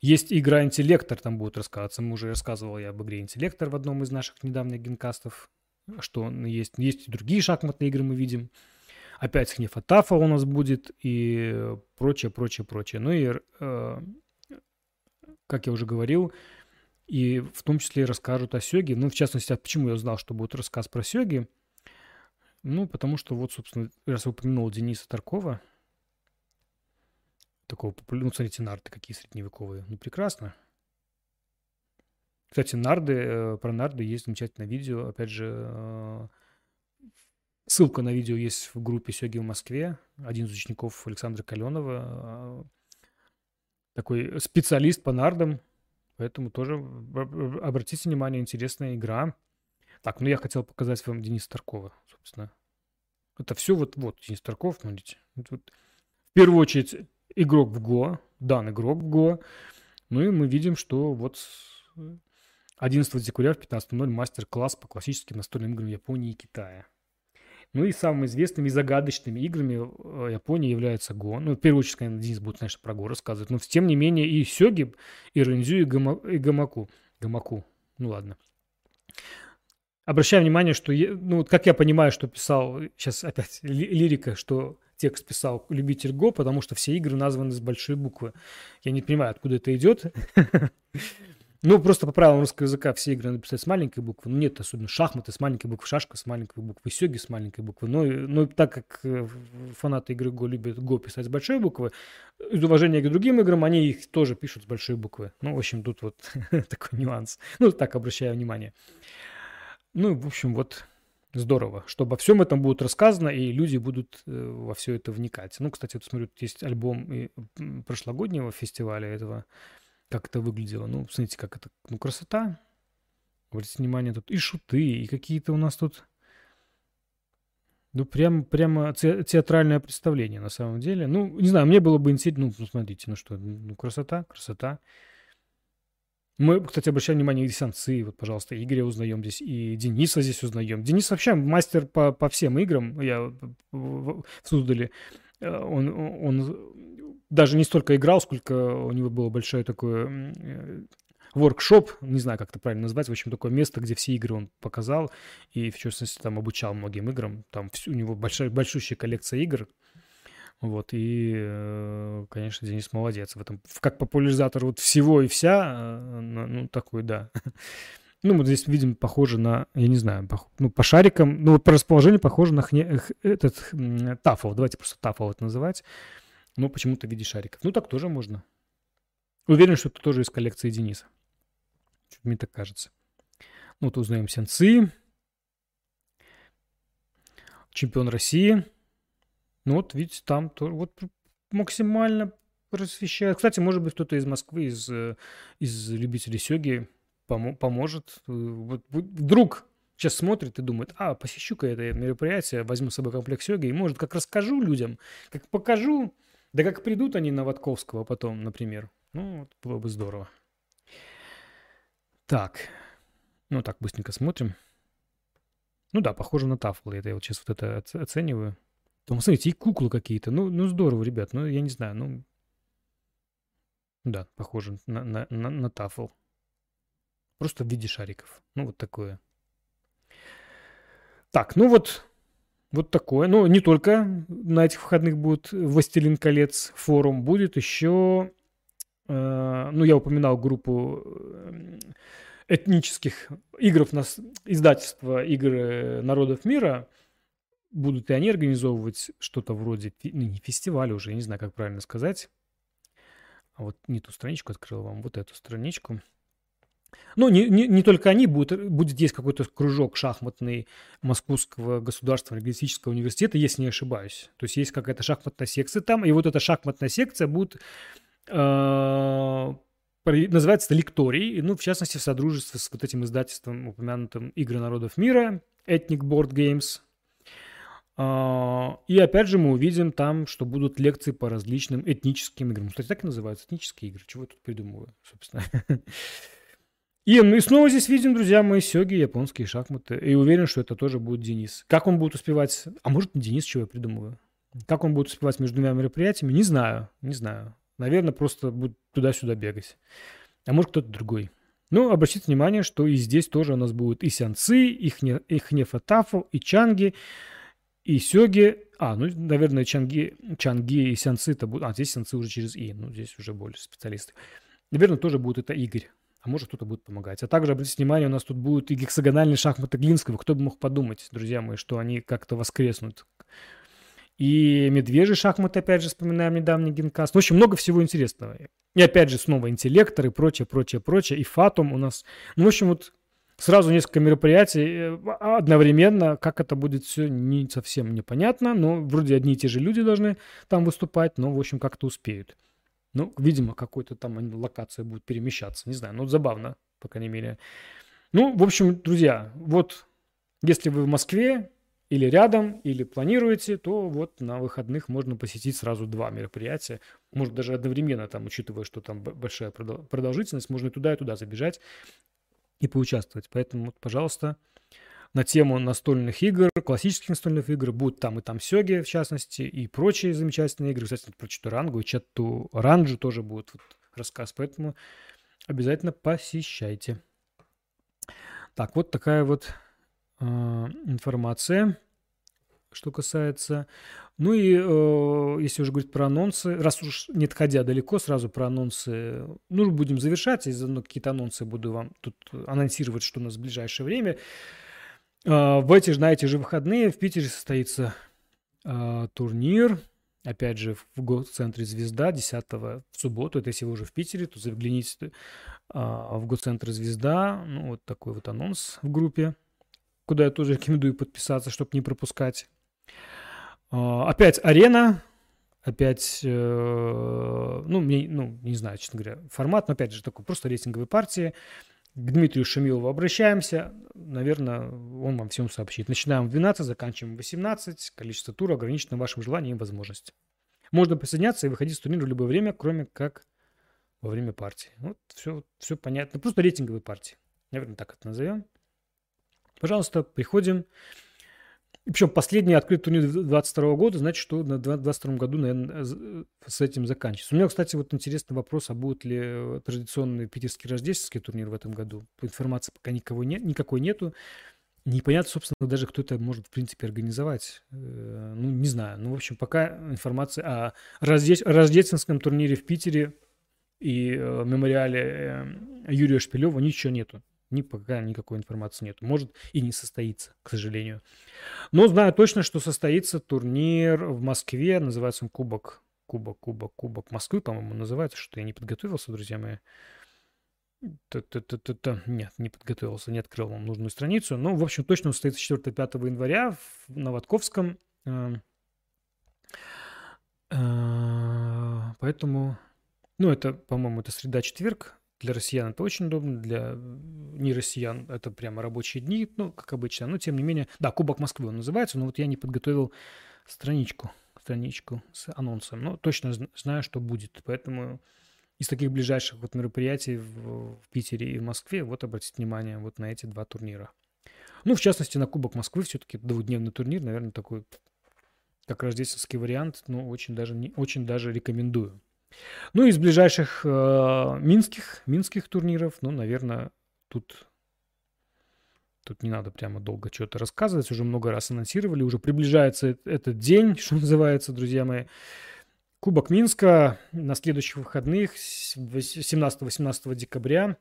Есть игра «Интеллектор», там будет рассказываться. Мы уже рассказывал я об игре «Интеллектор» в одном из наших недавних генкастов. Что есть. Есть и другие шахматные игры мы видим. Опять Хнефатафа у нас будет и прочее, прочее, прочее. Ну и, э, как я уже говорил, и в том числе расскажут о Сёге. Ну, в частности, а почему я узнал, что будет рассказ про Сёги? Ну, потому что вот, собственно, раз упомянул Дениса Таркова, такого популярного, ну, смотрите, нарды какие средневековые. Ну, прекрасно. Кстати, нарды, э, про нарды есть замечательное видео. Опять же, э, ссылка на видео есть в группе Сёги в Москве. Один из учеников Александра Каленова. Э, такой специалист по нардам. Поэтому тоже обратите внимание, интересная игра. Так, ну я хотел показать вам Дениса Таркова, собственно. Это все вот, вот Денис Тарков, смотрите. Вот. В первую очередь игрок в Го, дан игрок в Го. Ну и мы видим, что вот 11 декабря в 15.00 мастер-класс по классическим настольным играм Японии и Китая. Ну и самыми известными и загадочными играми э, Японии являются Го. Ну, в первую очередь, конечно, Денис будет, конечно, про Го рассказывать. Но тем не менее и Сёги, и Рензю, и, Гама, и Гамаку. Гамаку. Ну ладно. Обращаю внимание, что, ну, как я понимаю, что писал, сейчас опять лирика, что текст писал любитель Го, потому что все игры названы с большой буквы. Я не понимаю, откуда это идет. <laughs> Ну, просто по правилам русского языка все игры надо писать с маленькой буквы. Ну, нет, особенно шахматы с маленькой буквы, шашка с маленькой буквы, сёги с маленькой буквы. Но, но так как э, фанаты игры Го любят Го писать с большой буквы, из уважения к другим играм они их тоже пишут с большой буквы. Ну, в общем, тут вот <laughs> такой нюанс. Ну, так обращаю внимание. Ну, в общем, вот здорово, что обо всем этом будет рассказано, и люди будут э, во все это вникать. Ну, кстати, вот смотрю, есть альбом прошлогоднего фестиваля этого как это выглядело. Ну, смотрите, как это, ну, красота. Обратите внимание, тут и шуты, и какие-то у нас тут, ну, прям, прямо театральное представление на самом деле. Ну, не знаю, мне было бы интересно, ну, смотрите, ну что, ну, красота, красота. Мы, кстати, обращаем внимание, и Санцы, вот, пожалуйста, Игоря узнаем здесь, и Дениса здесь узнаем. Денис вообще мастер по, по всем играм, я в Суздале. Э, он, он даже не столько играл, сколько у него было большое такое воркшоп, не знаю, как это правильно назвать, в общем, такое место, где все игры он показал, и в частности там обучал многим играм, там у него большая, большущая коллекция игр, вот, и, э, конечно, Денис молодец в этом. Как популяризатор вот всего и вся, э, ну, такой, да. <laughs> Ну, мы здесь видим, похоже на, я не знаю, ну, по шарикам, ну, по расположению похоже на хне, этот тафл, давайте просто тафл это называть но почему-то в виде шариков. Ну, так тоже можно. Уверен, что это тоже из коллекции Дениса. Чуть мне так кажется. Ну, вот узнаем Сенцы. Чемпион России. Ну, вот, видите, там тоже вот максимально просвещает. Кстати, может быть, кто-то из Москвы, из, э, из любителей сёги помо- поможет. Вот, вдруг сейчас смотрит и думает, а, посещу-ка это мероприятие, возьму с собой комплект сёги, и, может, как расскажу людям, как покажу, да как придут они на Ватковского потом, например. Ну, вот было бы здорово. Так. Ну, так, быстренько смотрим. Ну да, похоже на тафл. Это я вот сейчас вот это оцениваю. Там, смотрите, и куклы какие-то. Ну, ну здорово, ребят. Ну, я не знаю, ну... Да, похоже на, на, на, на тафл. Просто в виде шариков. Ну, вот такое. Так, ну вот вот такое. Ну, не только на этих выходных будет «Властелин колец» форум, будет еще, э, ну, я упоминал группу э, этнических игр, издательства игр народов мира, будут и они организовывать что-то вроде, ну, не фестиваля уже, я не знаю, как правильно сказать. А вот не ту страничку открыл вам, вот эту страничку – ну, не, не, не только они, будут, будет есть какой-то кружок шахматный Московского государственного лингвистического университета, если не ошибаюсь. То есть есть какая-то шахматная секция там, и вот эта шахматная секция будет э, называется лекторий, ну, в частности, в содружестве с вот этим издательством, упомянутым «Игры народов мира», Ethnic Board Games. Э, и опять же мы увидим там, что будут лекции по различным этническим играм. Кстати, так и называются этнические игры. Чего я тут придумываю, собственно. <laughs> И мы снова здесь видим, друзья мои, сёги, японские шахматы. И уверен, что это тоже будет Денис. Как он будет успевать... А может, не Денис, чего я придумываю? Как он будет успевать между двумя мероприятиями, не знаю, не знаю. Наверное, просто будет туда-сюда бегать. А может, кто-то другой. Ну, обратите внимание, что и здесь тоже у нас будут и сянцы, и, хне, и хнефатафу, и чанги, и сёги. А, ну, наверное, чанги, чанги и сянцы это будут... А, здесь сянцы уже через и. Ну, здесь уже более специалисты. Наверное, тоже будет это Игорь а может кто-то будет помогать. А также, обратите внимание, у нас тут будут и гексагональные шахматы Глинского. Кто бы мог подумать, друзья мои, что они как-то воскреснут. И медвежий шахмат, опять же, вспоминаем недавний генкаст. В общем, много всего интересного. И опять же, снова интеллектор и прочее, прочее, прочее. И фатум у нас. Ну, в общем, вот сразу несколько мероприятий э, одновременно. Как это будет все, не совсем непонятно. Но вроде одни и те же люди должны там выступать, но, в общем, как-то успеют. Ну, видимо, какой-то там локация будет перемещаться. Не знаю, ну, забавно, по крайней мере. Ну, в общем, друзья, вот если вы в Москве или рядом, или планируете, то вот на выходных можно посетить сразу два мероприятия. Может, даже одновременно, там, учитывая, что там большая продолжительность, можно и туда, и туда забежать. и поучаствовать. Поэтому, пожалуйста, на тему настольных игр, классических настольных игр, будут там и там Сёги, в частности, и прочие замечательные игры. Кстати, про Чатурангу и Чатуранджу тоже будет вот рассказ, поэтому обязательно посещайте. Так, вот такая вот э, информация, что касается... Ну и э, если уже говорить про анонсы, раз уж не отходя далеко, сразу про анонсы, ну, будем завершать, и заодно какие-то анонсы буду вам тут анонсировать, что у нас в ближайшее время. А, в эти же, на эти же выходные в Питере состоится э, турнир, опять же, в год-центре «Звезда» 10 в субботу. Это если вы уже в Питере, то загляните э, в год-центр «Звезда». Ну, вот такой вот анонс в группе, куда я тоже рекомендую подписаться, чтобы не пропускать. Опять арена, опять, э, ну, мне, ну, не знаю, честно говоря, формат, но опять же такой просто рейтинговой партии. К Дмитрию Шамилову обращаемся. Наверное, он вам всем сообщит. Начинаем в 12, заканчиваем в 18. Количество тура ограничено вашим желанием и возможностью. Можно присоединяться и выходить с турнира в любое время, кроме как во время партии. Вот все, все понятно. Просто рейтинговые партии. Наверное, так это назовем. Пожалуйста, приходим. Причем последний открытый турнир 2022 года, значит, что на 2022 году, наверное, с этим заканчивается. У меня, кстати, вот интересный вопрос, а будет ли э, традиционный питерский рождественский турнир в этом году? Информации пока никого нет, никакой нету. Непонятно, собственно, даже кто это может, в принципе, организовать. Э, ну, не знаю. Ну, в общем, пока информация о рождественском турнире в Питере и э, мемориале Юрия Шпилева ничего нету. Ни пока никакой информации нет. Может и не состоится, к сожалению. Но знаю точно, что состоится турнир в Москве. Называется он Кубок. Кубок, Кубок, Кубок Москвы, по-моему, называется. Что я не подготовился, друзья мои. Та-та-та-та-та. Нет, не подготовился, не открыл вам нужную страницу. Но, в общем, точно состоится 4-5 января в Новотковском. Э, э, поэтому, ну, это, по-моему, это среда-четверг. Для россиян это очень удобно, для не россиян это прямо рабочие дни, ну, как обычно. Но, тем не менее, да, Кубок Москвы он называется, но вот я не подготовил страничку, страничку с анонсом. Но точно знаю, что будет. Поэтому из таких ближайших вот мероприятий в, в Питере и в Москве вот обратить внимание вот на эти два турнира. Ну, в частности, на Кубок Москвы все-таки двухдневный турнир, наверное, такой как рождественский вариант, но очень даже, не, очень даже рекомендую. Ну, из ближайших э, минских, минских турниров, ну, наверное, тут, тут не надо прямо долго что-то рассказывать. Уже много раз анонсировали, уже приближается этот день, <laughs> что называется, друзья мои. Кубок Минска на следующих выходных, 17-18 декабря,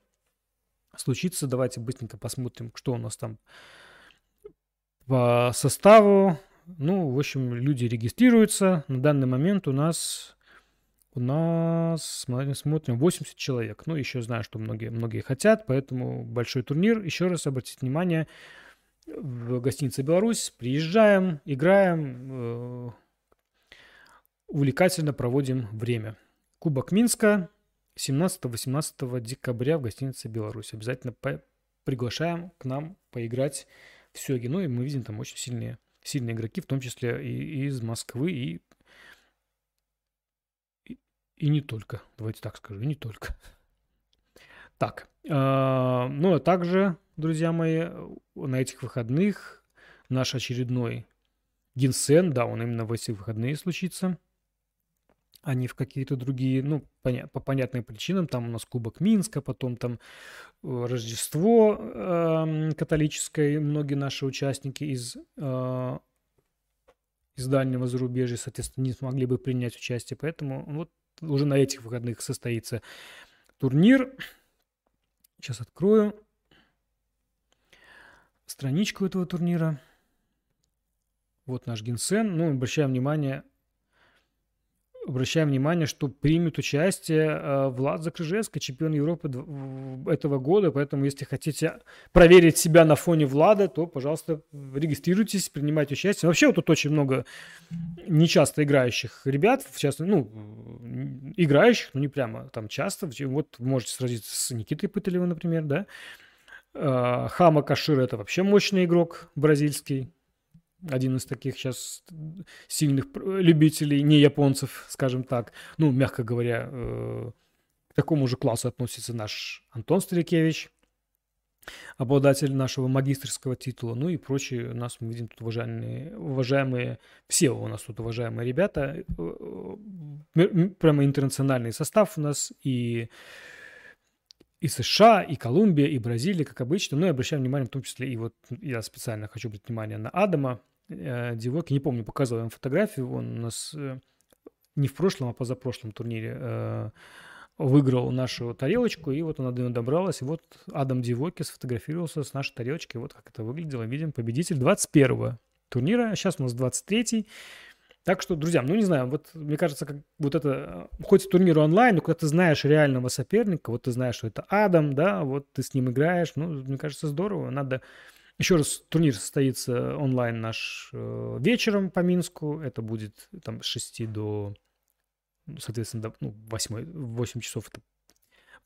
случится. Давайте быстренько посмотрим, что у нас там по составу. Ну, в общем, люди регистрируются. На данный момент у нас у нас, смотрим, смотрим, 80 человек. Ну, еще знаю, что многие, многие хотят, поэтому большой турнир. Еще раз обратите внимание, в гостинице «Беларусь». Приезжаем, играем, э, увлекательно проводим время. Кубок Минска 17-18 декабря в гостинице «Беларусь». Обязательно по- приглашаем к нам поиграть в Сёги. Ну и мы видим там очень сильные, сильные игроки, в том числе и из Москвы, и и не только, давайте так скажу, и не только. Так, э, ну а также, друзья мои, на этих выходных наш очередной Гинсен, да, он именно в эти выходные случится, а не в какие-то другие, ну, поня- по понятным причинам. Там у нас Кубок Минска, потом там э, Рождество э, католическое, многие наши участники из, э, из дальнего зарубежья, соответственно, не смогли бы принять участие. Поэтому вот уже на этих выходных состоится турнир. Сейчас открою страничку этого турнира. Вот наш Генсен. Ну, обращаем внимание, обращаем внимание, что примет участие э, Влад Закрыжевский, чемпион Европы этого года. Поэтому, если хотите проверить себя на фоне Влада, то, пожалуйста, регистрируйтесь, принимайте участие. Вообще, вот тут очень много нечасто играющих ребят, в частности, ну, играющих, но не прямо там часто. Вот можете сразиться с Никитой Пыталевым, например, да. Э, Хама Кашир – это вообще мощный игрок бразильский один из таких сейчас сильных любителей, не японцев, скажем так. Ну, мягко говоря, э, к такому же классу относится наш Антон Старикевич. обладатель нашего магистрского титула, ну и прочие. У нас мы видим тут уважаемые, уважаемые, все у нас тут уважаемые ребята, прямо интернациональный состав у нас и и США, и Колумбия, и Бразилия, как обычно. Но ну, я обращаю внимание в том числе, и вот я специально хочу обратить внимание на Адама э, Дивоки. Не помню, показывал вам фотографию. Он у нас э, не в прошлом, а позапрошлом турнире э, выиграл нашу тарелочку, и вот она до нее добралась. И вот Адам Дивоки сфотографировался с нашей тарелочкой. Вот как это выглядело. Видим, победитель 21-го турнира. Сейчас у нас 23-й. Так что, друзья, ну не знаю, вот мне кажется, как вот это, хоть в турниру онлайн, но когда ты знаешь реального соперника, вот ты знаешь, что это Адам, да, вот ты с ним играешь, ну, мне кажется, здорово. Надо еще раз, турнир состоится онлайн наш э, вечером по Минску. Это будет там с 6 до соответственно, до, ну, 8, 8 часов это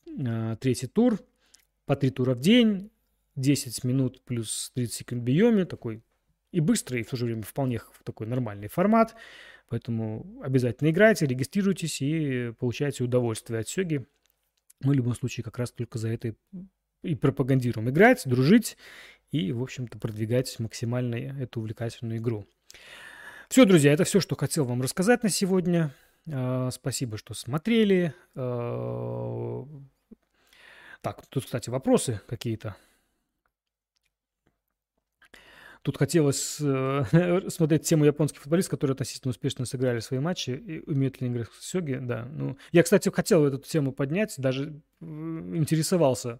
э, третий тур, по три тура в день, 10 минут плюс 30 секунд биоме, такой и быстрый, и в то же время вполне такой нормальный формат. Поэтому обязательно играйте, регистрируйтесь и получайте удовольствие от сёги. Мы в любом случае как раз только за это и пропагандируем. Играть, дружить и, в общем-то, продвигать максимально эту увлекательную игру. Все, друзья, это все, что хотел вам рассказать на сегодня. А, спасибо, что смотрели. А, так, тут, кстати, вопросы какие-то. Тут хотелось э, <laughs> смотреть тему японских футболистов, которые относительно успешно сыграли свои матчи и умеют ли играть в сёги. Да, ну, я, кстати, хотел эту тему поднять, даже э, интересовался,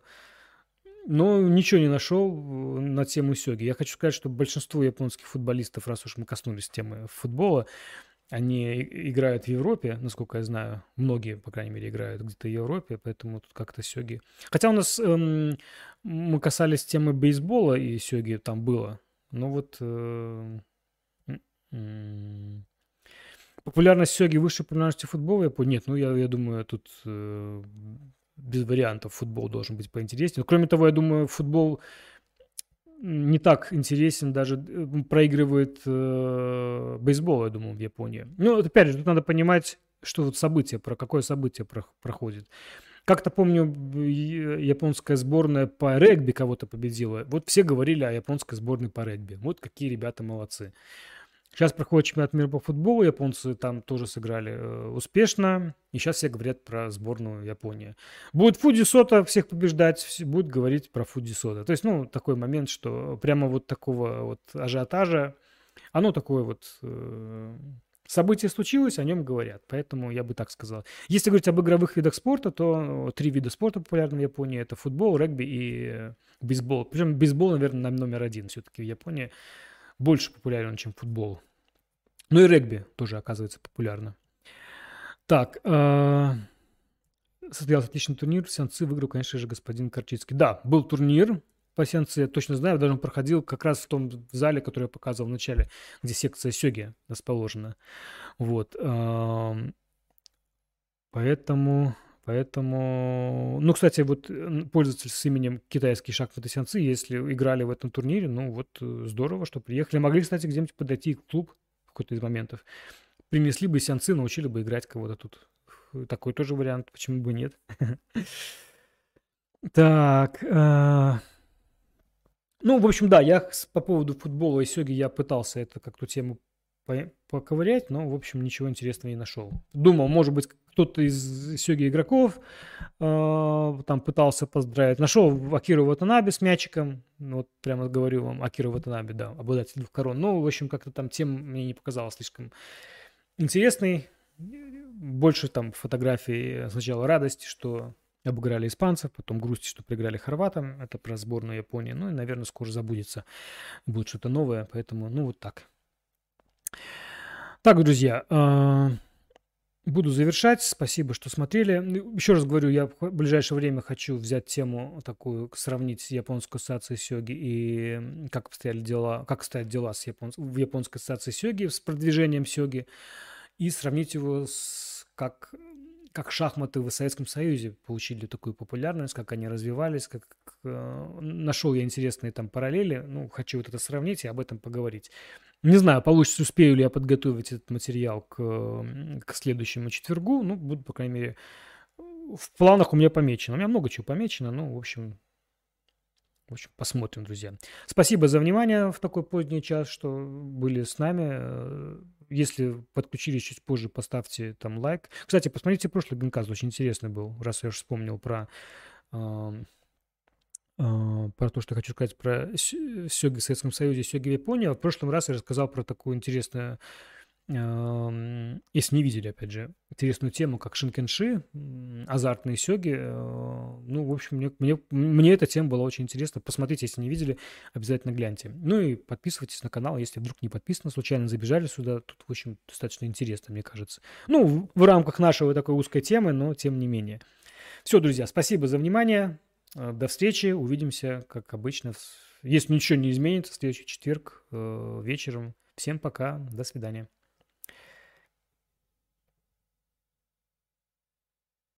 но ничего не нашел э, на тему сёги. Я хочу сказать, что большинство японских футболистов, раз уж мы коснулись темы футбола, они играют в Европе, насколько я знаю. Многие, по крайней мере, играют где-то в Европе, поэтому тут как-то сёги. Хотя у нас эм, мы касались темы бейсбола, и сёги там было. Но вот э, популярность сёги выше популярности футбола, я Нет, ну я, я думаю, тут э, без вариантов футбол должен быть поинтереснее. Кроме того, я думаю, футбол не так интересен, даже э, проигрывает э, бейсбол, я думаю, в Японии. Ну, опять же, тут надо понимать, что вот событие, про какое событие про, проходит. Как-то помню, японская сборная по регби кого-то победила. Вот все говорили о японской сборной по регби. Вот какие ребята молодцы. Сейчас проходит чемпионат мира по футболу, японцы там тоже сыграли э, успешно, и сейчас все говорят про сборную Японии. Будет Фуди Сота всех побеждать, будет говорить про Фуди Сота. То есть, ну, такой момент, что прямо вот такого вот ажиотажа, оно такое вот э, событие случилось, о нем говорят. Поэтому я бы так сказал. Если говорить об игровых видах спорта, то три вида спорта популярны в Японии. Это футбол, регби и э, бейсбол. Причем бейсбол, наверное, номер один все-таки в Японии больше популярен, чем футбол. Ну и регби тоже оказывается популярно. Так, э, состоялся отличный турнир. В Сеанцы выиграл, конечно же, господин Корчицкий. Да, был турнир по Сеанцы, я точно знаю, даже он проходил как раз в том зале, который я показывал в начале, где секция сёги расположена. Вот. Э, поэтому Поэтому, ну, кстати, вот пользователь с именем китайский шахматы сеансы, если играли в этом турнире, ну, вот э, здорово, что приехали. Могли, кстати, где-нибудь подойти в клуб в какой-то из моментов. Принесли бы сеансы, научили бы играть кого-то тут. Такой тоже вариант, почему бы нет. <laughs> Так. А, ну, в общем, да, я по поводу футбола и сёги я пытался это как-то тему поковырять, но, в общем, ничего интересного не нашел. Думал, может быть, кто-то из сёги игроков э, там пытался поздравить. Нашел Акиру Ватанаби с мячиком. Вот прямо говорю вам, Акира Ватанаби, да, обладатель двух корон. Но, в общем, как-то там тем мне не показалось слишком интересной. Больше там фотографий сначала радости, что обыграли испанцев, потом грусти, что проиграли хорватам. Это про сборную Японии. Ну и, наверное, скоро забудется. Будет что-то новое. Поэтому, ну, вот так. Так, друзья, а, буду завершать. Спасибо, что смотрели. Ну, Еще раз говорю, я в ближайшее время хочу взять тему такую, сравнить японскую ассоциацию сёги и как обстояли дела, как стоят дела с япон... в японской ассоциации сёги с продвижением сёги и сравнить его с как как шахматы в Советском Союзе получили такую популярность, как они развивались, как э, нашел я интересные там параллели. Ну, хочу вот это сравнить и об этом поговорить. Не знаю, получится, успею ли я подготовить этот материал к, к следующему четвергу. Ну, буду, по крайней мере, в планах у меня помечено. У меня много чего помечено, ну, в общем, В общем, посмотрим, друзья. Спасибо за внимание в такой поздний час, что были с нами. Э, если подключились чуть позже, поставьте там лайк. Кстати, посмотрите прошлый генкаст, очень интересный был, раз я уже вспомнил про э, про то, что хочу сказать про сёги в Советском Союзе, сёги в Японии. В прошлом раз я рассказал про такую интересную если не видели, опять же, интересную тему, как шинкенши, азартные сёги, э, ну, в общем, мне, мне, мне эта тема была очень интересна. Посмотрите, если не видели, обязательно гляньте. Ну и подписывайтесь на канал, если вдруг не подписаны, случайно забежали сюда. Тут, в общем, достаточно интересно, мне кажется. Ну, в, в рамках нашего такой узкой темы, но тем не менее. Все, друзья, спасибо за внимание. Э, до встречи. Увидимся, как обычно. Если ничего не изменится, в следующий четверг э, вечером. Всем пока. До свидания.